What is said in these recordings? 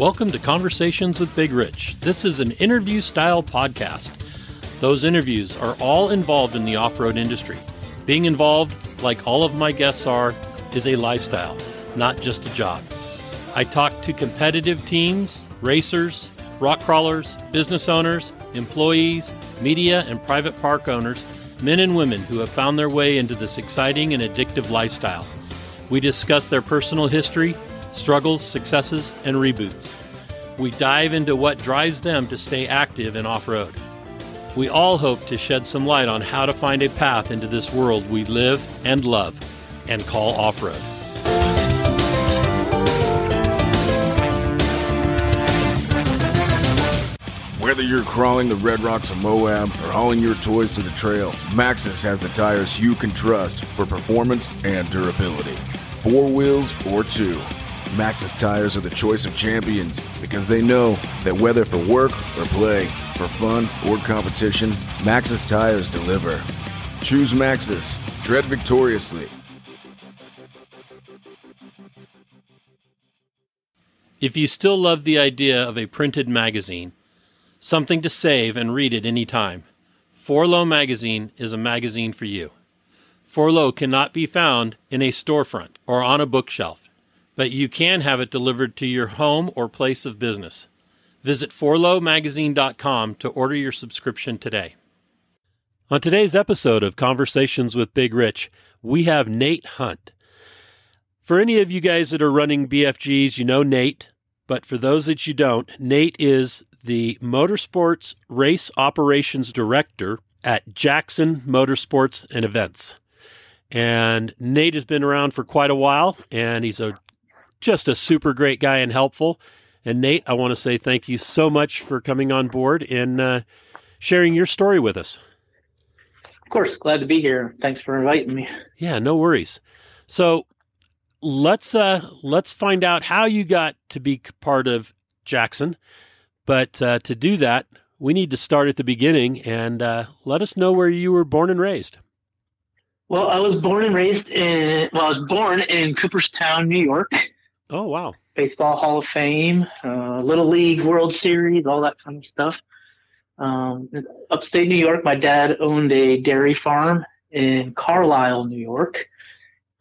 Welcome to Conversations with Big Rich. This is an interview style podcast. Those interviews are all involved in the off road industry. Being involved, like all of my guests are, is a lifestyle, not just a job. I talk to competitive teams, racers, rock crawlers, business owners, employees, media, and private park owners, men and women who have found their way into this exciting and addictive lifestyle. We discuss their personal history, struggles, successes, and reboots. We dive into what drives them to stay active in off road. We all hope to shed some light on how to find a path into this world we live and love and call off road. Whether you're crawling the red rocks of Moab or hauling your toys to the trail, Maxxis has the tires you can trust for performance and durability. Four wheels or two, Maxxis tires are the choice of champions because they know that whether for work or play, for fun or competition, Maxxis tires deliver. Choose Maxxis. Tread victoriously. If you still love the idea of a printed magazine, something to save and read at any time, 4Low Magazine is a magazine for you. 4Low cannot be found in a storefront or on a bookshelf, but you can have it delivered to your home or place of business. Visit 4lowmagazine.com to order your subscription today. On today's episode of Conversations with Big Rich, we have Nate Hunt. For any of you guys that are running BFGs, you know Nate, but for those that you don't, Nate is the Motorsports Race Operations Director at Jackson Motorsports and Events. And Nate has been around for quite a while, and he's a just a super great guy and helpful. And Nate, I want to say thank you so much for coming on board and uh, sharing your story with us. Of course, glad to be here. Thanks for inviting me. Yeah, no worries. So let's uh, let's find out how you got to be part of Jackson. But uh, to do that, we need to start at the beginning and uh, let us know where you were born and raised. Well, I was born and raised in, well, I was born in Cooperstown, New York. Oh, wow. Baseball Hall of Fame, uh, Little League World Series, all that kind of stuff. Um, upstate New York, my dad owned a dairy farm in Carlisle, New York.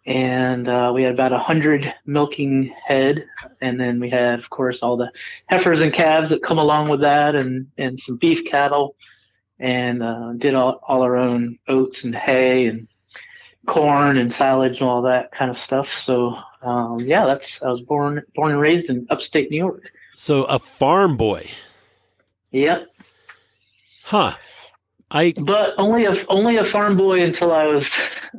And uh, we had about a hundred milking head, and then we had, of course, all the heifers and calves that come along with that, and and some beef cattle, and uh, did all all our own oats and hay and corn and silage and all that kind of stuff. So um, yeah, that's I was born born and raised in upstate New York. So a farm boy. Yep. Huh. I but only a only a farm boy until I was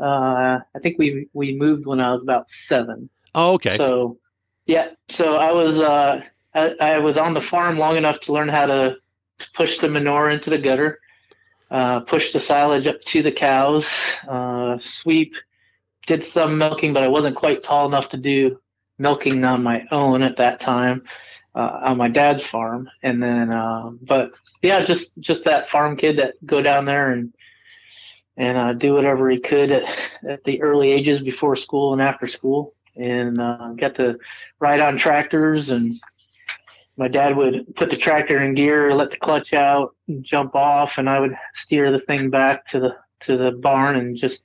uh, I think we we moved when I was about seven. Oh, okay. So yeah, so I was uh, I, I was on the farm long enough to learn how to push the manure into the gutter uh, pushed the silage up to the cows, uh, sweep, did some milking, but I wasn't quite tall enough to do milking on my own at that time uh, on my dad's farm. And then, uh, but yeah, just just that farm kid that go down there and and uh, do whatever he could at, at the early ages before school and after school, and uh, get to ride on tractors and my dad would put the tractor in gear, let the clutch out, jump off, and I would steer the thing back to the to the barn and just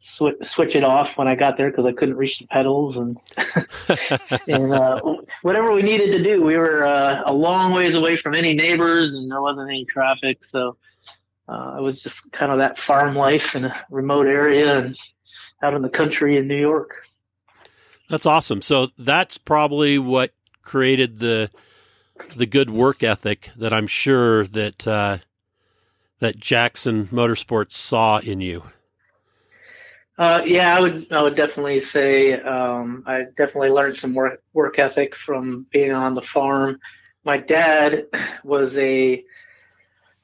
switch switch it off when I got there because I couldn't reach the pedals and and uh, whatever we needed to do. We were uh, a long ways away from any neighbors and there wasn't any traffic, so uh, it was just kind of that farm life in a remote area and out in the country in New York. That's awesome. So that's probably what created the the good work ethic that I'm sure that uh, that Jackson Motorsports saw in you. Uh, yeah, I would I would definitely say um, I definitely learned some work work ethic from being on the farm. My dad was a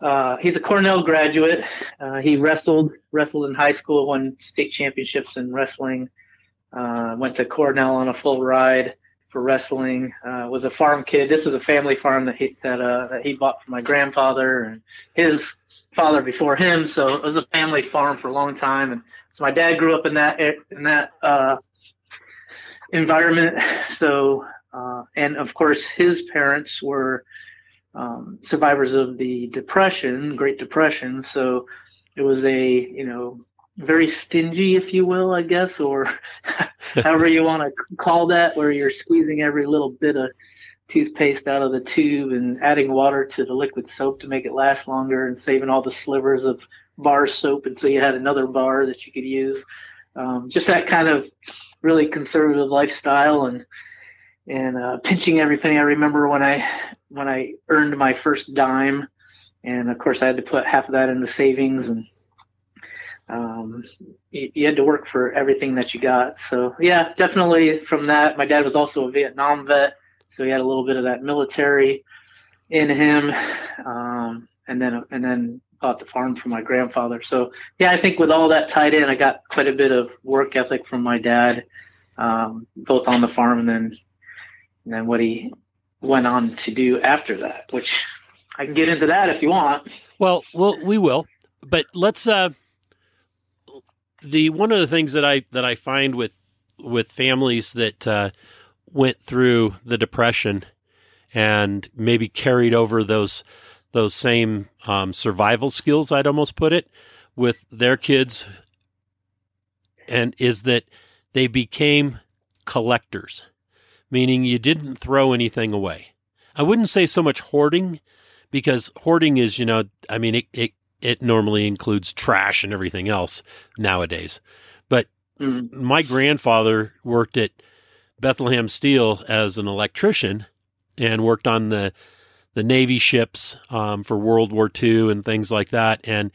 uh, he's a Cornell graduate. Uh, he wrestled wrestled in high school, won state championships in wrestling. Uh, went to Cornell on a full ride for wrestling. Uh, was a farm kid. This is a family farm that he that uh, that he bought for my grandfather and his father before him. So it was a family farm for a long time. And so my dad grew up in that in that uh, environment. So uh, and of course his parents were um, survivors of the depression, Great Depression. So it was a you know very stingy, if you will, I guess, or however you want to call that, where you're squeezing every little bit of toothpaste out of the tube and adding water to the liquid soap to make it last longer and saving all the slivers of bar soap until you had another bar that you could use. Um, just that kind of really conservative lifestyle and and uh, pinching every penny. I remember when I when I earned my first dime, and of course I had to put half of that into savings, and um, you, you, had to work for everything that you got. So yeah, definitely from that. My dad was also a Vietnam vet, so he had a little bit of that military in him, um, and then and then bought the farm from my grandfather. So yeah, I think with all that tied in, I got quite a bit of work ethic from my dad, um, both on the farm and then and then what he went on to do after that, which I can get into that if you want. Well, well, we will, but let's. Uh, the one of the things that I that I find with with families that uh, went through the depression and maybe carried over those those same um, survival skills. I'd almost put it with their kids, and is that they became collectors meaning you didn't throw anything away. I wouldn't say so much hoarding because hoarding is, you know, I mean, it, it, it normally includes trash and everything else nowadays. But mm. my grandfather worked at Bethlehem Steel as an electrician and worked on the the Navy ships um, for World War II and things like that. And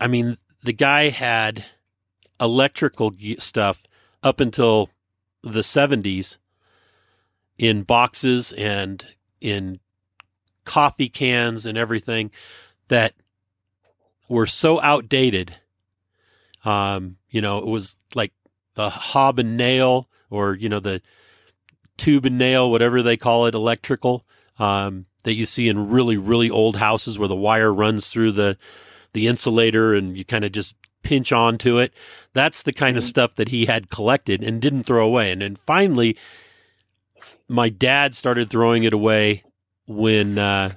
I mean, the guy had electrical stuff up until the 70s in boxes and in coffee cans and everything that were so outdated. Um, you know, it was like the hob and nail or, you know, the tube and nail, whatever they call it, electrical, um, that you see in really, really old houses where the wire runs through the, the insulator and you kind of just pinch onto it. That's the kind mm-hmm. of stuff that he had collected and didn't throw away. And then finally, my dad started throwing it away when uh,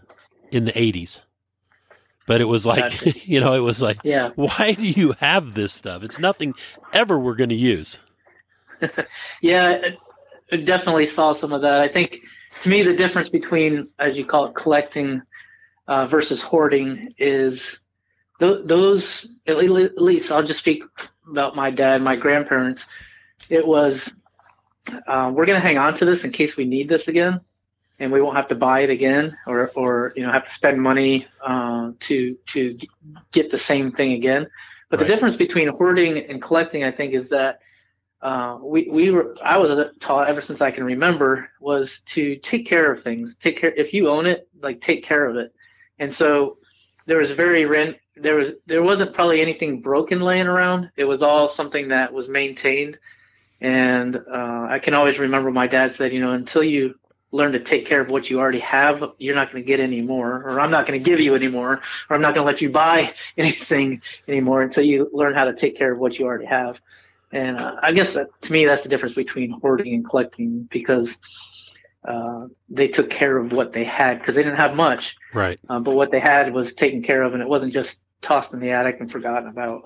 in the 80s. But it was like, you know, it was like, yeah. why do you have this stuff? It's nothing ever we're going to use. yeah, I definitely saw some of that. I think to me, the difference between, as you call it, collecting uh, versus hoarding is th- those, at least I'll just speak about my dad, my grandparents. It was um, we're going to hang on to this in case we need this again, and we won't have to buy it again, or or you know have to spend money uh, to to get the same thing again. But right. the difference between hoarding and collecting, I think, is that uh, we we were I was taught ever since I can remember was to take care of things. Take care if you own it, like take care of it. And so there was very rent. There was there wasn't probably anything broken laying around. It was all something that was maintained and uh, I can always remember my dad said, you know, until you learn to take care of what you already have, you're not going to get any more, or I'm not going to give you any more, or I'm not going to let you buy anything anymore until you learn how to take care of what you already have. And uh, I guess that, to me, that's the difference between hoarding and collecting because uh, they took care of what they had because they didn't have much. Right. Uh, but what they had was taken care of, and it wasn't just tossed in the attic and forgotten about.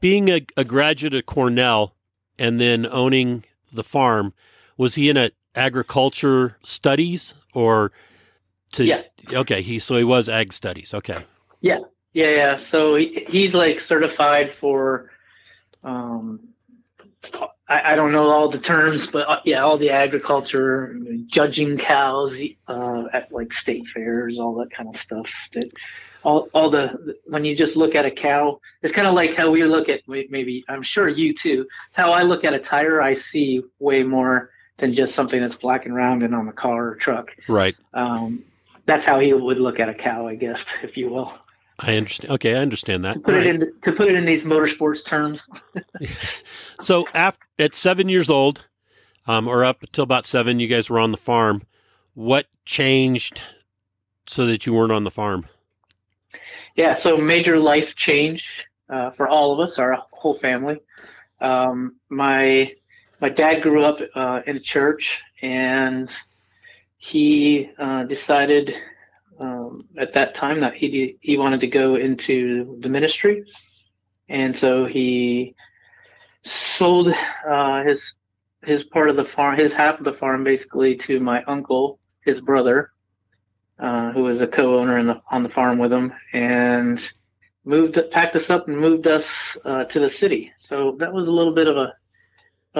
Being a, a graduate of Cornell, and then owning the farm. Was he in a agriculture studies or to yeah. okay he so he was ag studies okay yeah yeah yeah so he, he's like certified for um I, I don't know all the terms but uh, yeah all the agriculture judging cows uh at like state fairs all that kind of stuff that all, all the when you just look at a cow it's kind of like how we look at maybe i'm sure you too how i look at a tire i see way more than just something that's black and round and on the car or truck. Right. Um, that's how he would look at a cow i guess if you will. I understand. Okay i understand that. To put, it right. in, to put it in these motorsports terms. So after, at seven years old um, or up until about seven you guys were on the farm. What changed so that you weren't on the farm? Yeah, so major life change uh, for all of us, our whole family. Um, my my dad grew up uh, in a church, and he uh, decided um, at that time that he he wanted to go into the ministry, and so he sold uh, his his part of the farm, his half of the farm, basically to my uncle, his brother, uh, who was a co-owner the, on the farm with him, and moved packed us up and moved us uh, to the city. So that was a little bit of a,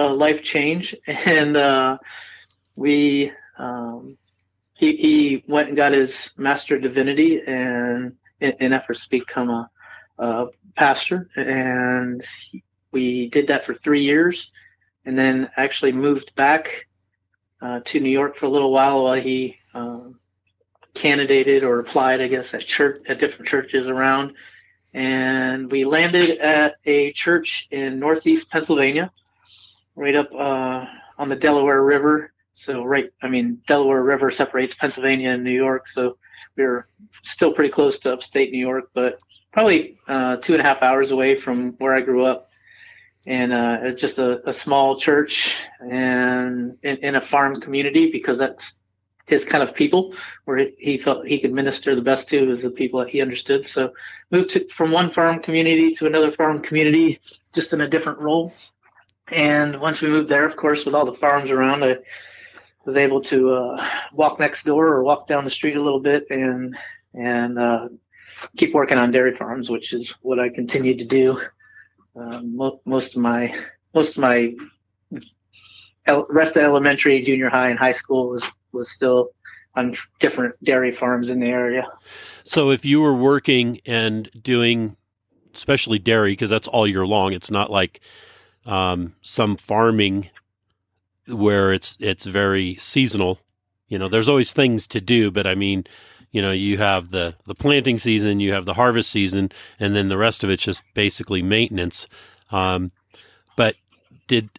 life change, and uh, we um, he he went and got his master of divinity and in, in efforts to become a, a pastor, and he, we did that for three years, and then actually moved back uh, to New York for a little while while he um, candidated or applied, I guess, at church at different churches around. And we landed at a church in Northeast Pennsylvania, right up uh, on the Delaware River. So right, I mean, Delaware River separates Pennsylvania and New York, so we are still pretty close to upstate New York, but probably uh, two and a half hours away from where I grew up and uh, it's just a, a, small church and in, in, a farm community because that's his kind of people where he felt he could minister the best to is the people that he understood. So moved to, from one farm community to another farm community, just in a different role. And once we moved there, of course, with all the farms around, I was able to uh, walk next door or walk down the street a little bit and and uh, keep working on dairy farms, which is what I continued to do uh, mo- most of my most of my el- rest of elementary, junior high, and high school was was still on different dairy farms in the area. So, if you were working and doing, especially dairy, because that's all year long, it's not like um, some farming where it's it's very seasonal. You know, there's always things to do, but I mean, you know you have the the planting season you have the harvest season and then the rest of it's just basically maintenance. Um, but did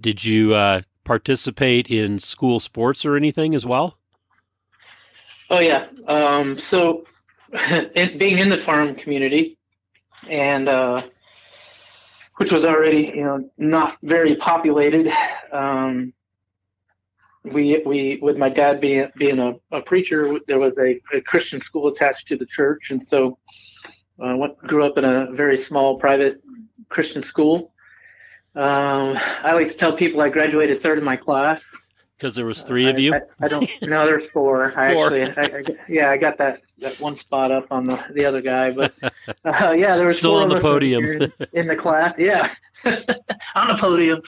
did you uh, participate in school sports or anything as well? Oh yeah. Um, so in, being in the farm community and uh, which was already you know not very populated. Um, we we with my dad being being a, a preacher, there was a, a, Christian school attached to the church, and so I uh, went, grew up in a very small private Christian school. Um, I like to tell people I graduated third in my class because there was three of you. I, I, I don't. No, there's four. I actually, I, yeah, I got that that one spot up on the the other guy, but uh, yeah, there was still on the podium in, in, the class. Yeah, on the podium.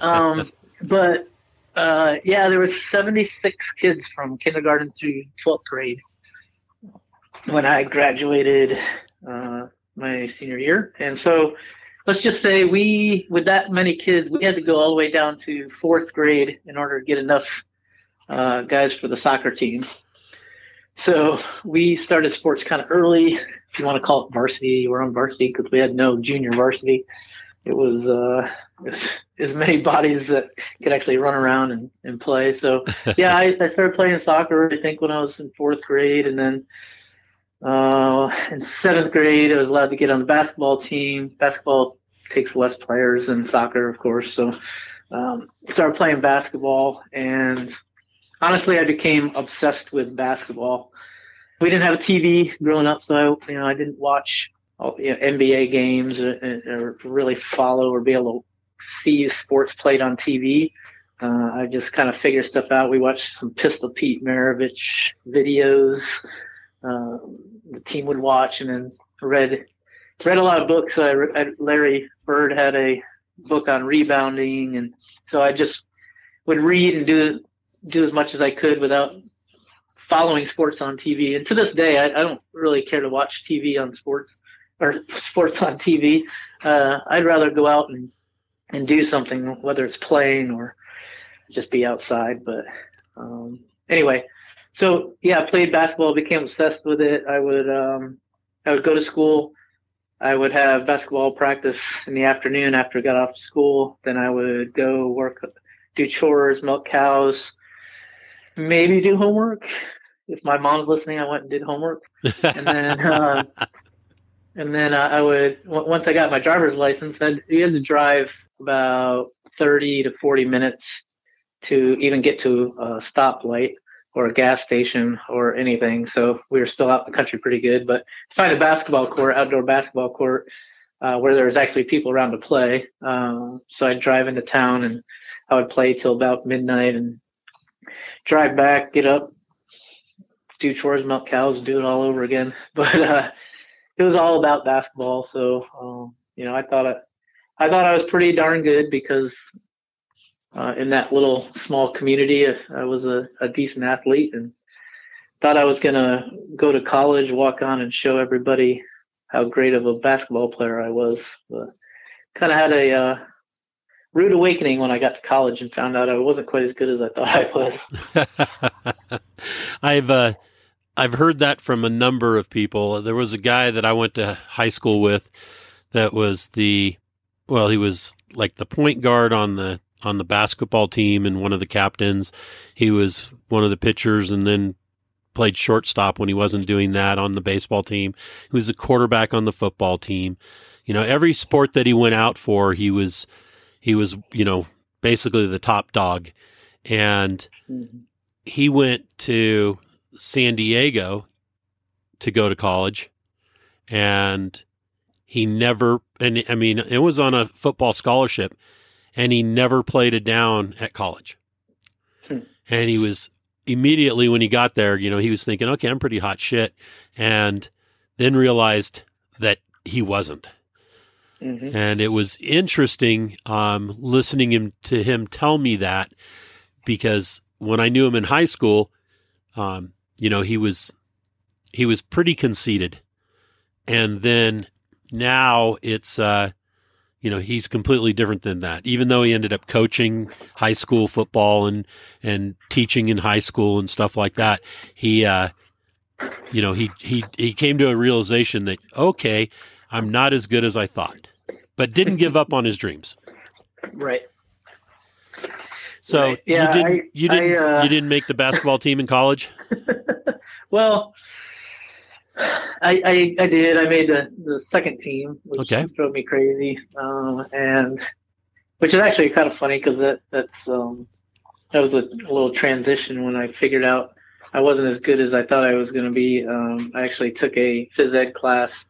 Um, but uh, yeah, there was 76 kids from kindergarten through 12th grade when I graduated uh, my senior year. And so let's just say we, with that many kids, we had to go all the way down to fourth grade in order to get enough uh, guys for the soccer team. So we started sports kind of early, if you want to call it varsity. We're on varsity because we had no junior varsity it was uh, as, as many bodies that could actually run around and, and play. So yeah, I, I started playing soccer. I think when I was in fourth grade, and then uh, in seventh grade, I was allowed to get on the basketball team. Basketball takes less players than soccer, of course. So um, started playing basketball, and honestly, I became obsessed with basketball. We didn't have a TV growing up, so I, you know, I didn't watch you know, NBA games or, or, really follow or be able to see sports played on TV. Uh, I just kind of figure stuff out. We watched some Pistol Pete Maravich videos. Uh, the team would watch, and then read read a lot of books. I, I, Larry Bird had a book on rebounding, and so I just would read and do do as much as I could without following sports on TV. And to this day, I, I don't really care to watch TV on sports or sports on TV. Uh, I'd rather go out and and do something, whether it's playing or just be outside. But um, anyway, so yeah, I played basketball, became obsessed with it. I would um, I would go to school. I would have basketball practice in the afternoon after I got off school. Then I would go work, do chores, milk cows, maybe do homework. If my mom's listening, I went and did homework. And then uh, and then uh, I would once I got my driver's license, I'd, you had to drive about 30 to 40 minutes to even get to a stoplight or a gas station or anything. So we were still out in the country pretty good. But find a basketball court, outdoor basketball court, uh, where there was actually people around to play. Um, so I'd drive into town and I would play till about midnight and drive back, get up, do chores, milk cows, do it all over again. But uh, it was all about basketball. So um, you know, I thought I, I thought I was pretty darn good because uh, in that little small community, I was a, a decent athlete and thought I was gonna go to college, walk on, and show everybody how great of a basketball player I was. Kind of had a uh, rude awakening when I got to college and found out I wasn't quite as good as I thought I was. I've uh, I've heard that from a number of people. There was a guy that I went to high school with that was the well, he was like the point guard on the on the basketball team and one of the captains. He was one of the pitchers and then played shortstop when he wasn't doing that on the baseball team. He was a quarterback on the football team. You know, every sport that he went out for, he was he was, you know, basically the top dog. And mm-hmm. he went to San Diego to go to college and he never and I mean it was on a football scholarship and he never played it down at college. Hmm. And he was immediately when he got there, you know, he was thinking, okay, I'm pretty hot shit. And then realized that he wasn't. Mm-hmm. And it was interesting um, listening him to him tell me that because when I knew him in high school, um, you know, he was he was pretty conceited, and then now it's uh, you know he's completely different than that. Even though he ended up coaching high school football and and teaching in high school and stuff like that, he uh, you know he he he came to a realization that okay, I'm not as good as I thought but didn't give up on his dreams. Right. So right. Yeah, you didn't I, you didn't I, uh... you didn't make the basketball team in college? well, I, I, I did. I made the, the second team, which okay. drove me crazy, um, and which is actually kind of funny because that that's um, that was a, little transition when I figured out I wasn't as good as I thought I was going to be. Um, I actually took a phys ed class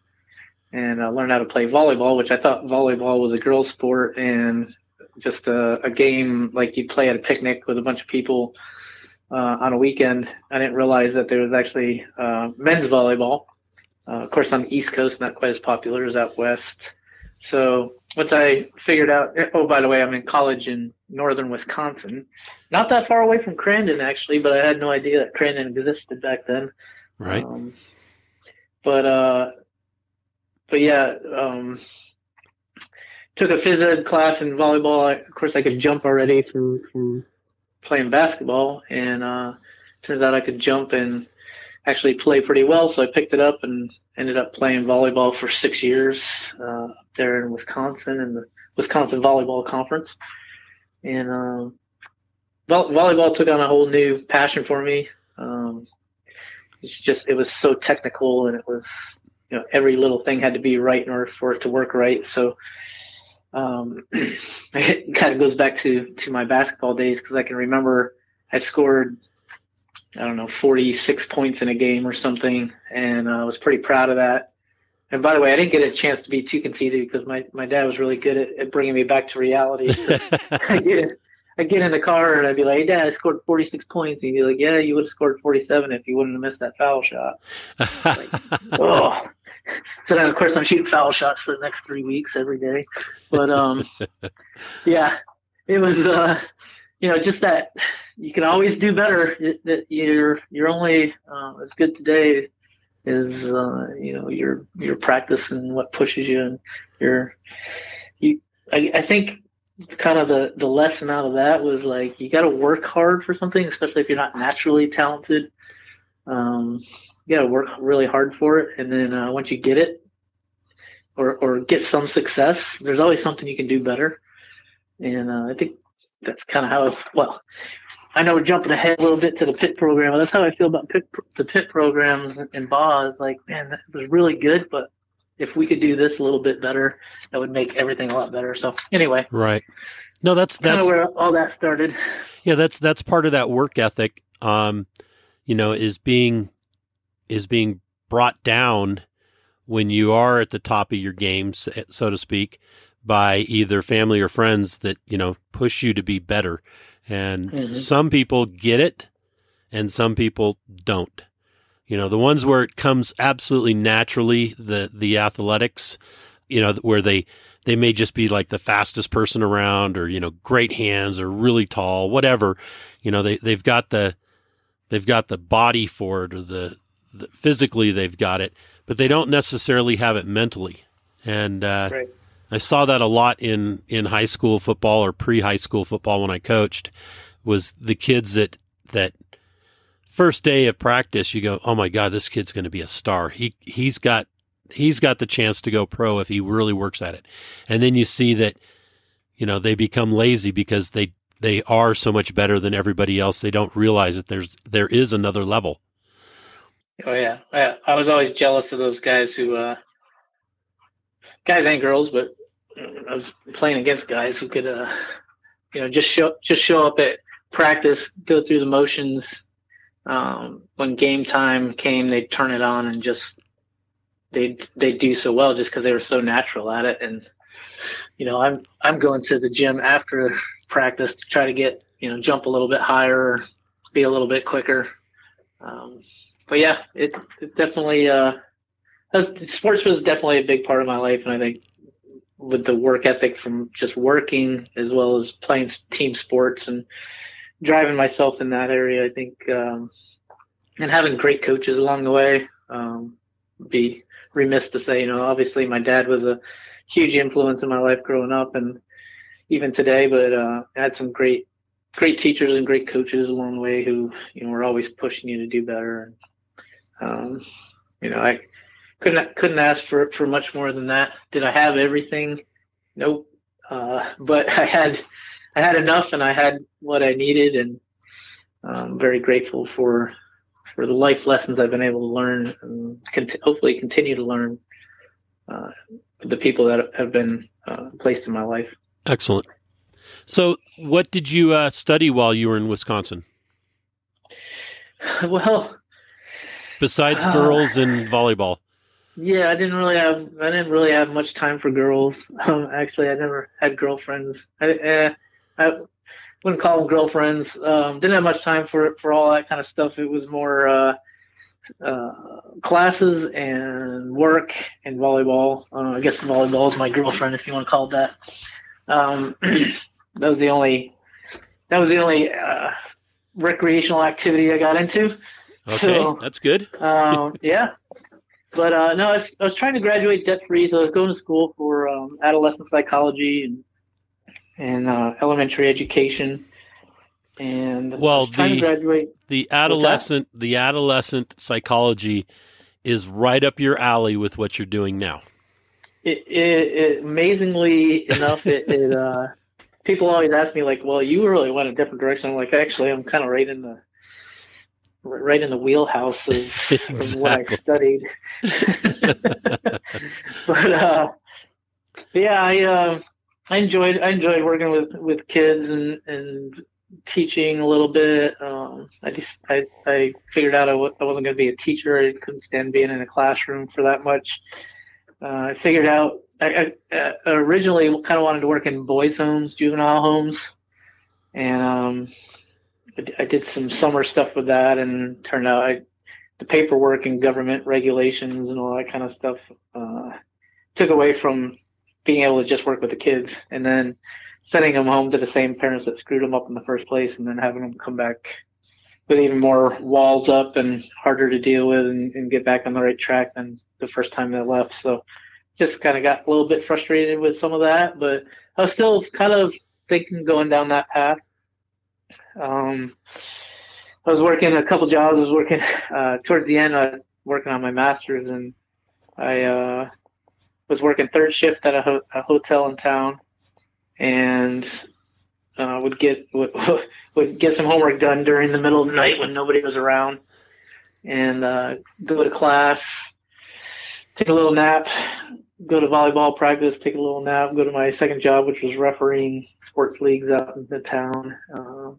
and uh, learned how to play volleyball, which I thought volleyball was a girl sport and just a, a game like you'd play at a picnic with a bunch of people uh, on a weekend. I didn't realize that there was actually uh, men's volleyball. Uh, of course, on the East Coast, not quite as popular as out west. So once I figured out, oh, by the way, I'm in college in northern Wisconsin, not that far away from Crandon, actually, but I had no idea that Crandon existed back then. Right. Um, but uh, but yeah, um, took a phys ed class in volleyball. I, of course, I could jump already from from playing basketball, and uh, turns out I could jump and actually play pretty well. So I picked it up and ended up playing volleyball for six years uh, there in Wisconsin in the Wisconsin Volleyball Conference, and um, volleyball took on a whole new passion for me. Um, it's just it was so technical and it was you know every little thing had to be right in order for it to work right. So um, it kind of goes back to to my basketball days because I can remember I scored I don't know 46 points in a game or something, and uh, I was pretty proud of that. And by the way, I didn't get a chance to be too conceited because my, my dad was really good at, at bringing me back to reality. I get I get in the car and I'd be like, hey, Dad, I scored 46 points. And he'd be like, Yeah, you would have scored 47 if you wouldn't have missed that foul shot. like, oh. So then, of course, I'm shooting foul shots for the next three weeks every day. But um, yeah, it was, uh, you know, just that you can always do better. That you're you're only uh, as good today is uh, you know your your practice and what pushes you and your you. I, I think kind of the the lesson out of that was like you got to work hard for something, especially if you're not naturally talented. Um, you got to work really hard for it, and then uh, once you get it, or or get some success, there's always something you can do better. And uh, I think that's kind of how. I've, well, I know we're jumping ahead a little bit to the pit program, but that's how I feel about pit, the pit programs in. Is like, man, that was really good, but if we could do this a little bit better, that would make everything a lot better. So anyway, right. No, that's kind that's of where all that started. yeah, that's that's part of that work ethic. Um, you know, is being is being brought down when you are at the top of your game, so to speak, by either family or friends that you know push you to be better. And Mhm. some people get it, and some people don't. You know, the ones where it comes absolutely naturally, the the athletics, you know, where they they may just be like the fastest person around, or you know, great hands, or really tall, whatever. You know, they they've got the they've got the body for it, or the physically they've got it, but they don't necessarily have it mentally. And uh, Right. I saw that a lot in in high school football or pre high school football when I coached. Was the kids that that first day of practice, you go, oh my god, this kid's going to be a star. He he's got he's got the chance to go pro if he really works at it. And then you see that you know they become lazy because they they are so much better than everybody else. They don't realize that there's there is another level. Oh yeah, I, I was always jealous of those guys who, uh, guys and girls, but I was playing against guys who could, uh, you know, just show just show up at practice, go through the motions. Um, when game time came, they'd turn it on and just they they do so well just because they were so natural at it. And you know, I'm I'm going to the gym after practice to try to get you know jump a little bit higher, be a little bit quicker. Um, but yeah, it, it definitely uh, sports was definitely a big part of my life, and I think with the work ethic from just working as well as playing team sports and driving myself in that area, I think, um, and having great coaches along the way. Um, be remiss to say, you know, obviously my dad was a huge influence in my life growing up, and even today. But uh, I had some great, great teachers and great coaches along the way who, you know, were always pushing you to do better. And um, you know, I couldn't couldn't ask for for much more than that. Did I have everything? Nope. Uh, but I had I had enough, and I had what I needed, and I'm very grateful for for the life lessons I've been able to learn, and cont- hopefully continue to learn. Uh, the people that have been uh, placed in my life. Excellent. So, what did you uh, study while you were in Wisconsin well, besides Ah. girls and volleyball? Yeah, I didn't really have I didn't really have much time for girls. Um, actually, I never had girlfriends. I uh, I wouldn't call them girlfriends. Um, didn't have much time for for all that kind of stuff. It was more uh, uh, classes and work and volleyball. Uh, I guess volleyball is my girlfriend, if you want to call it that. Um, that was the only that was the only uh, recreational activity I got into. Okay, So- that's good. um, yeah. But uh, no, I was, I was trying to graduate debt free, so I was going to school for um, adolescent psychology and and uh, elementary education. And Well, trying the- to graduate. The adolescent, the adolescent psychology is right up your alley with what you're doing now. It, it, it amazingly enough, it, it uh, people always ask me like, "Well, you really went a different direction." I'm like, actually, I'm kind of right in the right in the wheelhouse of, of what I studied. but uh, yeah, I uh, I enjoyed I enjoyed working with, with kids and, and teaching a little bit. Um, I just I, I figured out I w- I wasn't going to be a teacher. I couldn't stand being in a classroom for that much. Uh, I figured out I, I uh, originally kind of wanted to work in boys' homes, juvenile homes, and um, I, did some summer stuff with that, and turned out I the paperwork and government regulations and all that kind of stuff uh, took away from being able to just work with the kids and then sending them home to the same parents that screwed them up in the first place and then having them come back with even more walls up and harder to deal with and, and get back on the right track than the first time they left. So just kind of got a little bit frustrated with some of that but i was still kind of thinking going down that path um, I was working a couple jobs. I was working uh, towards the end. I was working on my master's, and I uh, was working third shift at a, ho- a hotel in town, and uh, would get would, would get some homework done during the middle of the night when nobody was around, and uh, go to class, take a little nap, go to volleyball practice, take a little nap, go to my second job, which was refereeing sports leagues out in the town. Uh,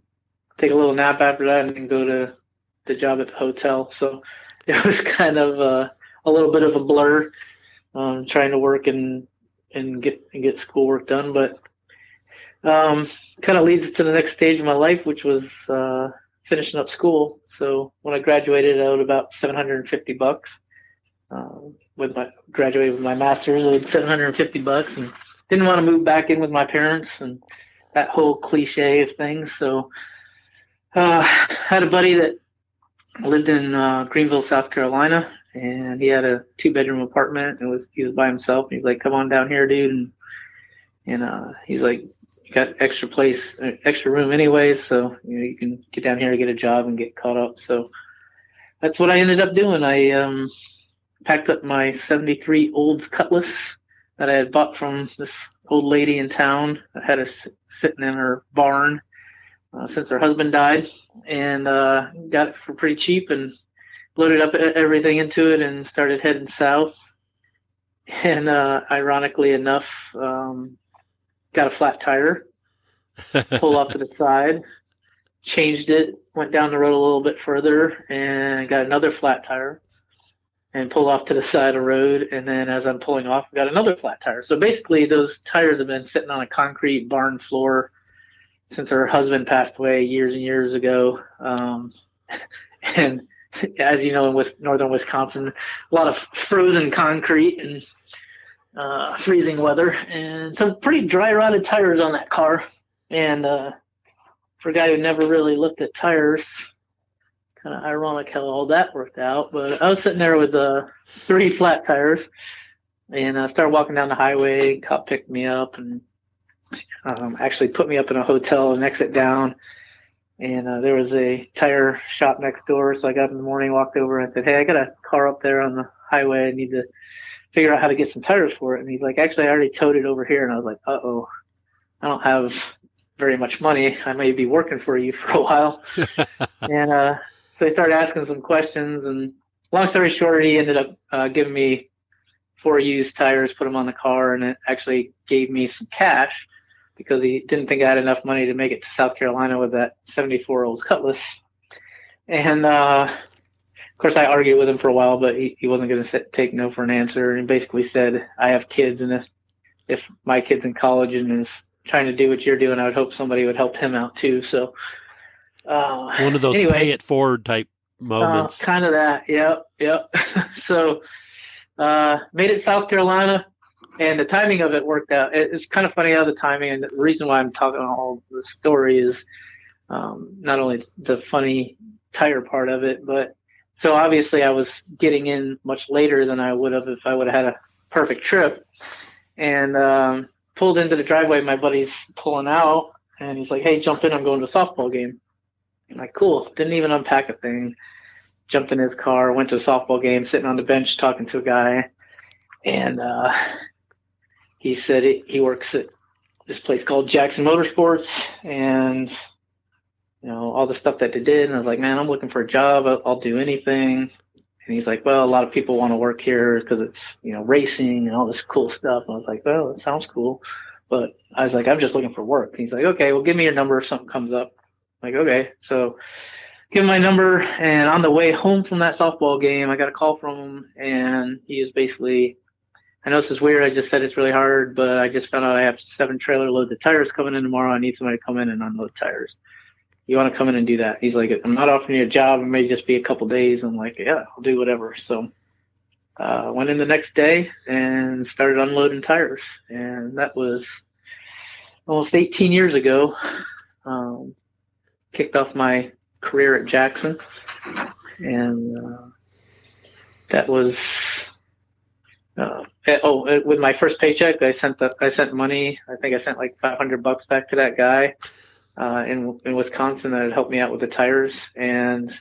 take a little nap after that, and then go to the job at the hotel. So it was kind of uh, a little bit of a blur, um, trying to work and and get and get schoolwork done. But um, kind of leads to the next stage of my life, which was uh, finishing up school. So when I graduated, I owed about 750 bucks. Um, with my graduated with my master's, I had 750 bucks, and didn't want to move back in with my parents and that whole cliche of things. So uh, had a buddy that lived in uh, Greenville, South Carolina, and he had a two bedroom apartment and was he was by himself. And he's like, "Come on down here, dude," and and uh, he's like, "You got extra place, uh, extra room anyways, so you know you can get down here and get a job and get caught up." So that's what I ended up doing. I um, packed up my 73 Olds Cutlass that I had bought from this old lady in town that had us sitting in her barn uh, since her husband died, and uh, got it for pretty cheap and loaded up everything into it and started heading south. And uh, ironically enough, um, got a flat tire, pulled off to the side, changed it, went down the road a little bit further, and got another flat tire and pulled off to the side of the road. And then as I'm pulling off, got another flat tire. So basically, those tires have been sitting on a concrete barn floor since her husband passed away years and years ago. Um, and as you know, in West, northern Wisconsin, a lot of frozen concrete and uh, freezing weather, and some pretty dry rotted tires on that car. And uh, for a guy who never really looked at tires, kind of ironic how all that worked out. But I was sitting there with uh, three flat tires, and I started walking down the highway. Cop picked me up and um, actually put me up in a hotel and exit down. And uh, there was a tire shop next door, so I got up in the morning, walked over, and I said, "Hey, I got a car up there on the highway. I need to figure out how to get some tires for it." And he's like, "Actually, I already towed it over here." And I was like, "Uh oh, I don't have very much money. I may be working for you for a while." and uh, so he started asking some questions, and long story short, he ended up uh, giving me four used tires, put them on the car, and it actually gave me some cash because he didn't think I had enough money to make it to South Carolina with that 74 old Cutlass. And uh, of course, I argued with him for a while, but he, he wasn't going to take no for an answer. And he basically said, I have kids, and if, if my kid's in college and is trying to do what you're doing, I would hope somebody would help him out too. So, uh, one of those anyway, pay it forward type moments. Uh, kind of that. Yep. Yep. so, uh, made it South Carolina and the timing of it worked out. It's kind of funny how the timing and the reason why I'm talking all the story is um, not only the funny tire part of it, but so obviously I was getting in much later than I would have if I would have had a perfect trip, and um, pulled into the driveway. My buddy's pulling out, and he's like, "Hey, jump in! I'm going to a softball game." I'm like, "Cool." Didn't even unpack a thing. Jumped in his car, went to a softball game, sitting on the bench talking to a guy, and uh, he said it, he works at this place called Jackson Motorsports and you know all the stuff that they did. And I was like man I'm looking for a job. I'll, I'll do anything. And he's like well a lot of people want to work here because it's you know racing and all this cool stuff. And I was like well it sounds cool. But I was like I'm just looking for work. And he's like okay well give me your number if something comes up. I'm like okay. So give him my number and on the way home from that softball game I got a call from him and he is basically I know this is weird. I just said it's really hard, but I just found out I have seven trailer loads of tires coming in tomorrow. I need somebody to come in and unload tires. You want to come in and do that? He's like, I'm not offering you a job. It may just be a couple days. I'm like, yeah, I'll do whatever. So uh, went in the next day and started unloading tires, and that was almost 18 years ago. Um, kicked off my career at Jackson, and uh, that was uh, eh, oh, eh, with my first paycheck, I sent the I sent money. I think I sent like 500 bucks back to that guy uh, in in Wisconsin that had helped me out with the tires, and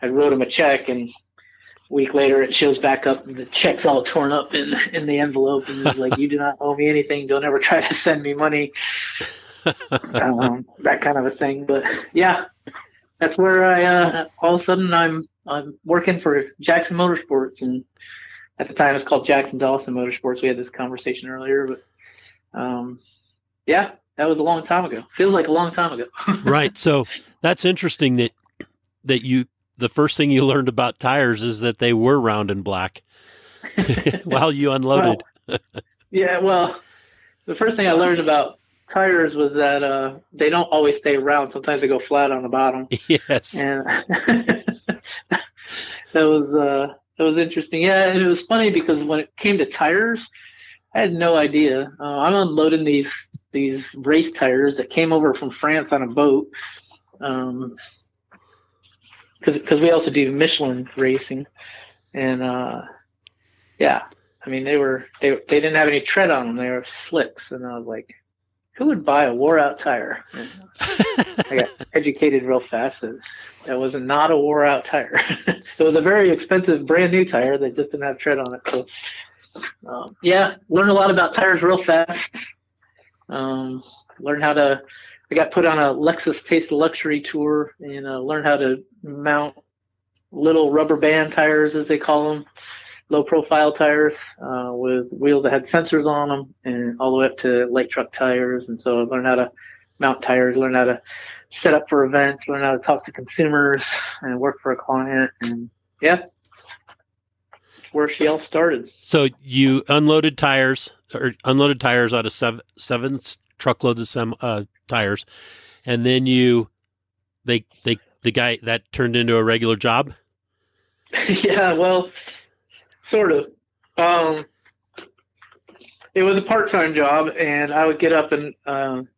I wrote him a check. And a week later, it shows back up, and the check's all torn up in in the envelope, and he's like, "You do not owe me anything. Don't ever try to send me money." um, that kind of a thing. But yeah, that's where I uh, all of a sudden I'm I'm working for Jackson Motorsports and at the time it was called Jackson Dawson Motorsports. We had this conversation earlier, but um, yeah, that was a long time ago. Feels like a long time ago. right. So that's interesting that that you the first thing you learned about tires is that they were round and black while you unloaded. Well, yeah, well, the first thing I learned about tires was that uh, they don't always stay round. Sometimes they go flat on the bottom. Yes. And that was uh, that was interesting. Yeah, and it was funny because when it came to tires, I had no idea. Uh, I'm unloading these these race tires that came over from France on a boat. Um, because we also do Michelin racing, and uh, yeah, I mean they were they they didn't have any tread on them; they were slicks, and I was like, who would buy a wore out tire? I got educated real fast. That that was not a wore out tire. it was a very expensive brand new tire that just didn't have tread on it. So um, yeah, learn a lot about tires real fast. Um, learned how to I got put on a Lexus Taste of Luxury tour and uh, learned how to mount little rubber band tires, as they call them, low profile tires uh, with wheels that had sensors on them, and all the way up to light truck tires. And so I learned how to mount tires, learn how to set up for events, learn how to talk to consumers, and work for a client. And yeah, where she all started. So you unloaded tires or unloaded tires out of seven, seven truckloads of some uh, tires, and then you they they the guy that turned into a regular job. yeah, well, sort of. Um, it was a part-time job, and I would get up and um,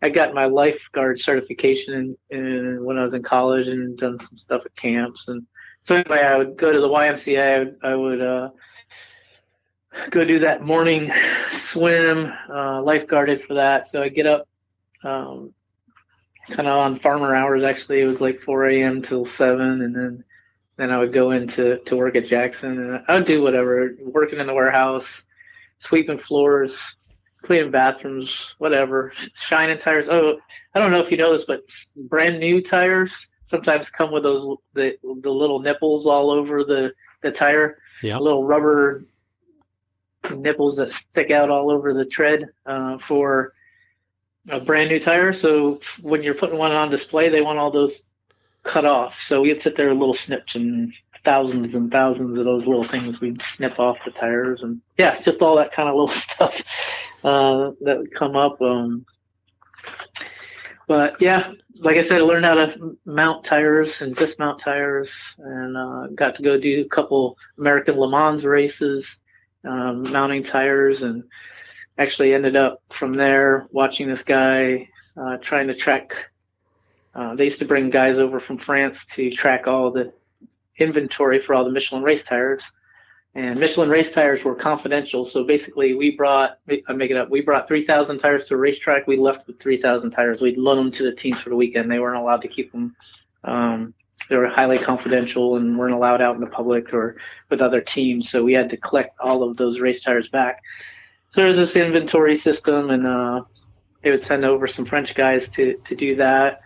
I got my lifeguard certification in, in, when I was in college and done some stuff at camps. And so anyway, I would go to the YMCA. I would, I would uh, go do that morning swim, uh, lifeguarded for that. So I get up um, kind of on farmer hours. Actually, it was like 4 a.m. till 7, and then then I would go into to work at Jackson, and I would do whatever, working in the warehouse, sweeping floors, cleaning bathrooms, whatever, shining tires. Oh, I don't know if you know this, but brand new tires sometimes come with those the the little nipples all over the the tire. Yeah. Little rubber nipples that stick out all over the tread uh, for a brand new tire. So when you're putting one on display, they want all those cut off. So we'd sit there with little snips and thousands and thousands of those little things we'd snip off the tires and yeah, just all that kind of little stuff uh, that would come up. Um, but yeah, like I said, I learned how to mount tires and dismount tires, and uh, got to go do a couple American Le Mans races, um, mounting tires, and actually ended up from there watching this guy uh, trying to track. Uh, they used to bring guys over from France to track all the inventory for all the Michelin race tires. And Michelin race tires were confidential. So basically, we brought, I make it up, we brought 3,000 tires to a racetrack. We left with 3,000 tires. We'd loan them to the teams for the weekend. They weren't allowed to keep them. Um, they were highly confidential and weren't allowed out in the public or with other teams. So we had to collect all of those race tires back. So there was this inventory system, and uh, they would send over some French guys to, to do that.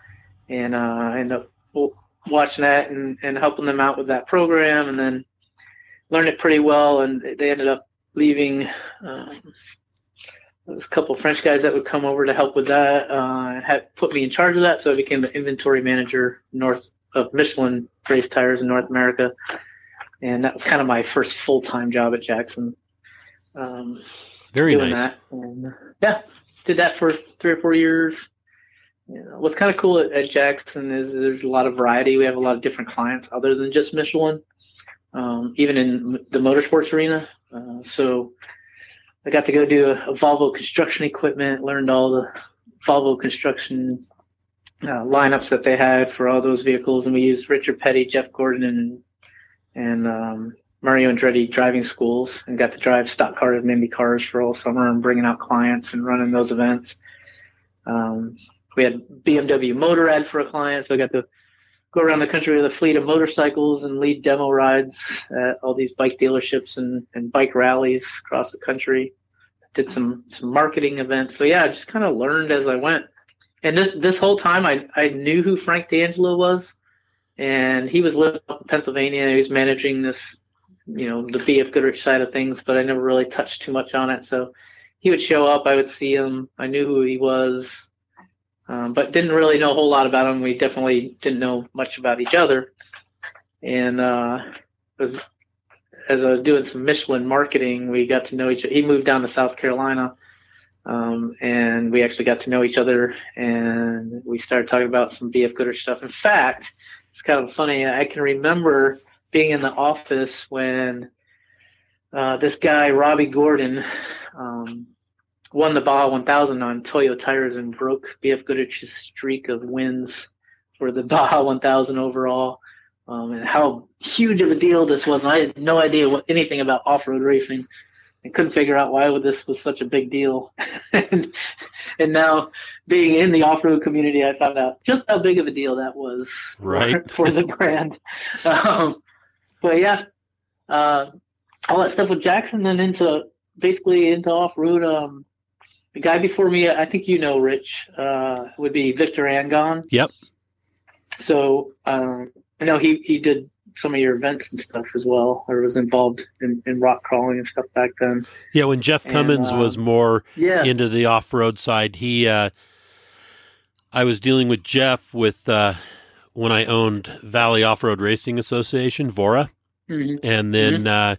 And uh, I ended up watching that and, and helping them out with that program. And then learned it pretty well, and they ended up leaving. Um, there's a couple of French guys that would come over to help with that. Uh, had put me in charge of that, so I became the inventory manager north of Michelin race tires in North America, and that was kind of my first full time job at Jackson. Um, Very nice. And, yeah, did that for three or four years. You know, what's kind of cool at, at Jackson is there's a lot of variety. We have a lot of different clients other than just Michelin um, even in the motorsports arena. Uh, so I got to go do a, a, Volvo construction equipment, learned all the Volvo construction uh, lineups that they had for all those vehicles, and we used Richard Petty, Jeff Gordon, and and um, Mario Andretti driving schools, and got to drive stock cars and Indy cars for all summer and bringing out clients and running those events. Um, we had BMW Motor Motorrad for a client, so I got to go around the country with a fleet of motorcycles and lead demo rides at all these bike dealerships and, and bike rallies across the country. Did some some marketing events. So yeah, I just kind of learned as I went. And this this whole time, I I knew who Frank D'Angelo was, and he was living up in Pennsylvania. He was managing this you know, the BF Goodrich side of things, but I never really touched too much on it. So he would show up, I would see him, I knew who he was, um, but didn't really know a whole lot about him. We definitely didn't know much about each other. And uh, was as I was doing some Michelin marketing, we got to know each. He moved down to South Carolina, um, and we actually got to know each other, and we started talking about some BF Goodrich stuff. In fact, it's kind of funny. I can remember being in the office when uh, this guy Robby Gordon um, won the Baja 1000 on Toyo tires and broke BF Goodrich's streak of wins for the Baja 1000 overall um, and how huge of a deal this was. And I had no idea what anything about off-road racing, and couldn't figure out why this was such a big deal. and, and now, being in the off-road community, I found out just how big of a deal that was right. for, for the brand. Um, but yeah, uh, all that stuff with Jackson, then into basically into off-road. Um, the guy before me, I think you know, Rich, uh, would be Victor Angon. Yep. So um, I know he he did some of your events and stuff as well, or was involved in, in rock crawling and stuff back then. Yeah, when Jeff Cummins um, was more yeah. into the off road side, he uh, I was dealing with Jeff with uh, when I owned Valley Off Road Racing Association, VORRA, mm-hmm. and then mm-hmm. uh,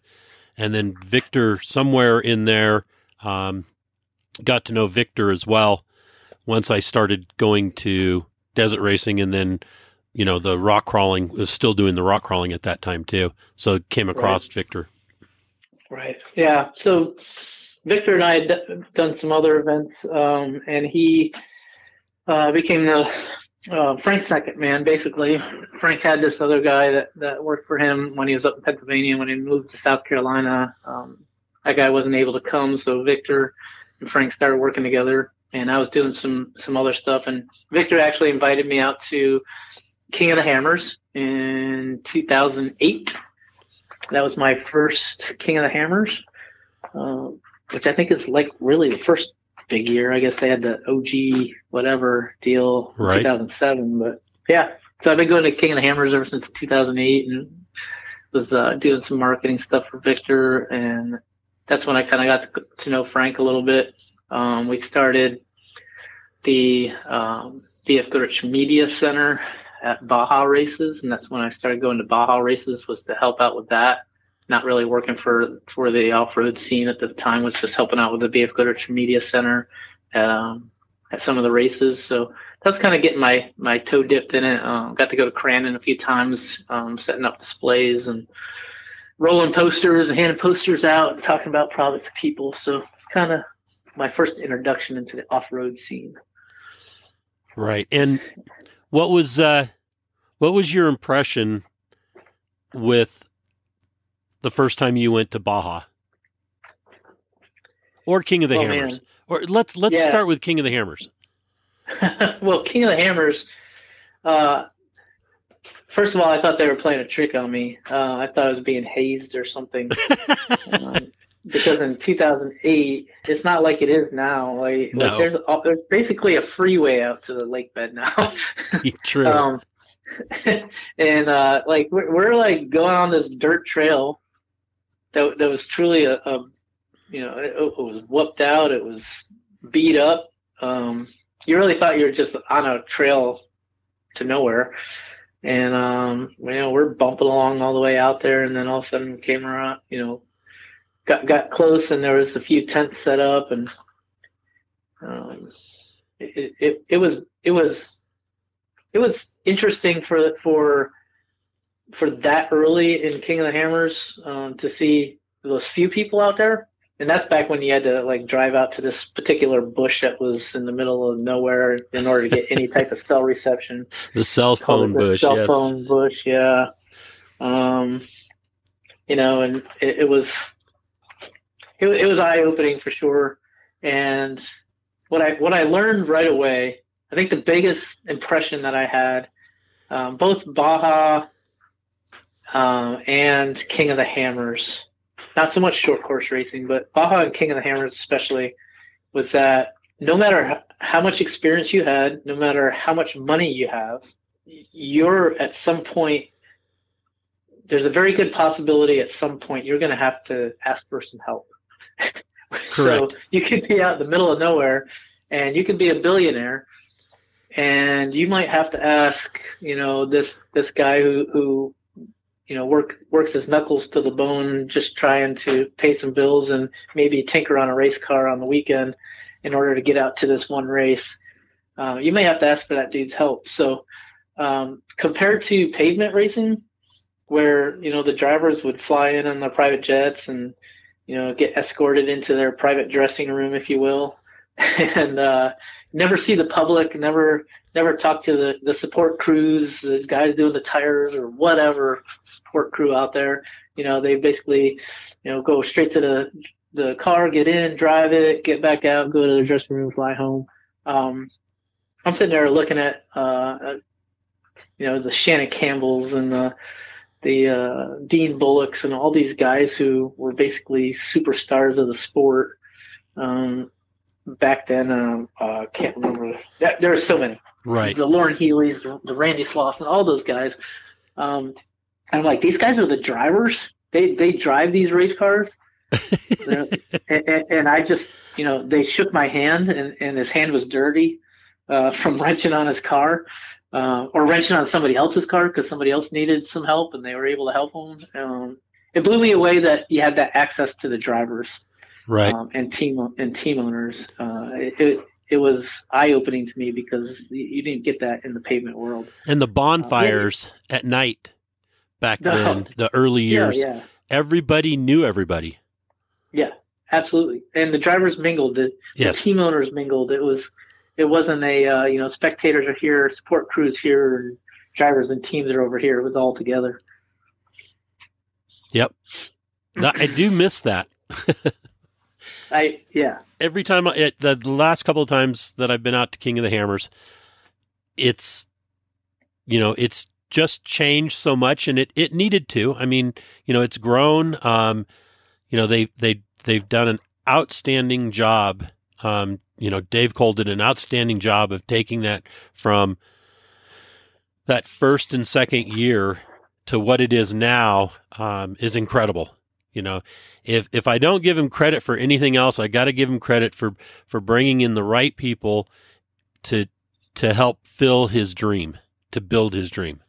and then Victor somewhere in there um, got to know Victor as well. Once I started going to desert racing, and then you know, the rock crawling was still doing the rock crawling at that time too. So came across right. Victor. Right. Yeah. So Victor and I had d- done some other events, um, and he uh, became the uh, Frank second man. Basically, Frank had this other guy that, that worked for him when he was up in Pennsylvania. When he moved to South Carolina, um, that guy wasn't able to come, so Victor and Frank started working together. And I was doing some some other stuff, and Victor actually invited me out to King of the Hammers in 2008. That was my first King of the Hammers, uh, which I think is like really the first big year. I guess they had the OG whatever deal right. 2007, but yeah. So I've been going to King of the Hammers ever since 2008, and was uh, doing some marketing stuff for Victor, and that's when I kind of got to, know Frank a little bit. Um, we started the um, BF Goodrich Media Center at Baja races, and that's when I started going to Baja races was to help out with that. Not really working for for the off road scene at the time, was just helping out with the BF Goodrich Media Center at um, at some of the races. So that's kind of getting my my toe dipped in it. Um, got to go to Crandon a few times, um, setting up displays and rolling posters and handing posters out and talking about products to people. So it's kind of my first introduction into the off road scene. Right, and what was uh, what was your impression with the first time you went to Baja or King of the oh, Hammers? Man. Or let's let's yeah. start with King of the Hammers. well, King of the Hammers. Uh, first of all, I thought they were playing a trick on me. Uh, I thought I was being hazed or something. um, because in 2008, it's not like it is now. Like, no. like there's there's basically a freeway out to the lake bed now. True. um, and uh, like we're, we're, like going on this dirt trail that that was truly a, a you know it, it, was whooped out. It was beat up. Um, you really thought you were just on a trail to nowhere. And um, you know we're bumping along all the way out there, and then all of a sudden came around, you know, got got close and there was a few tents set up and um, it, it it was it was it was interesting for for for that early in King of the Hammers um, to see those few people out there. And that's back when you had to like drive out to this particular bush that was in the middle of nowhere in order to get any type of cell reception. The cell phone the bush, cell yes. phone bush, yeah. Um, you know, and it, it was it, it was eye opening for sure. And what I what I learned right away, I think the biggest impression that I had, um, both Baja um, and King of the Hammers, not so much short course racing, but Baja and King of the Hammers especially, was that no matter how much experience you had, no matter how much money you have, you're at some point there's a very good possibility at some point you're going to have to ask for some help. Correct. so you could be out in the middle of nowhere, and you could be a billionaire, and you might have to ask, you know, this this guy who who you know work works his knuckles to the bone just trying to pay some bills and maybe tinker on a race car on the weekend in order to get out to this one race. Uh, you may have to ask for that dude's help. So um, compared to pavement racing where you know the drivers would fly in on their private jets and you know get escorted into their private dressing room if you will. And uh, never see the public, never never talk to the, the support crews, the guys doing the tires or whatever support crew out there. You know, they basically, you know, go straight to the the car, get in, drive it, get back out, go to the dressing room, fly home. Um, I'm sitting there looking at, uh, you know, the Shannon Campbells and the the uh, Dean Bullocks and all these guys who were basically superstars of the sport. Um, back then. Um, uh, can't remember. There are so many. Right. The Lauren Healy's, the Randy Slauson, all those guys. Um, I'm like, these guys are the drivers. They they drive these race cars. and, and, and, I just, you know, they shook my hand, and, and his hand was dirty uh, from wrenching on his car. Uh, or wrenching on somebody else's car because somebody else needed some help and they were able to help them. Um, it blew me away that you had that access to the drivers right um, and team and team owners. Uh, it, it was eye opening to me because you didn't get that in the pavement world. And the bonfires uh, at night back then, the early years, yeah, yeah. everybody knew everybody. Yeah, absolutely. And the drivers mingled. The, yes. the team owners mingled. It was it wasn't a uh, you know spectators are here, support crews here, and drivers and teams are over here. It was all together. Yep. I do miss that. I yeah. Every time I, the last couple of times that I've been out to King of the Hammers, it's you know it's just changed so much, and it it needed to. I mean, you know, it's grown. Um, you know, they they they've done an outstanding job. Um, you know, Dave Cole did an outstanding job of taking that from that first and second year to what it is now um, is incredible. You know, if if I don't give him credit for anything else, I got to give him credit for for bringing in the right people to to help fill his dream, to build his dream.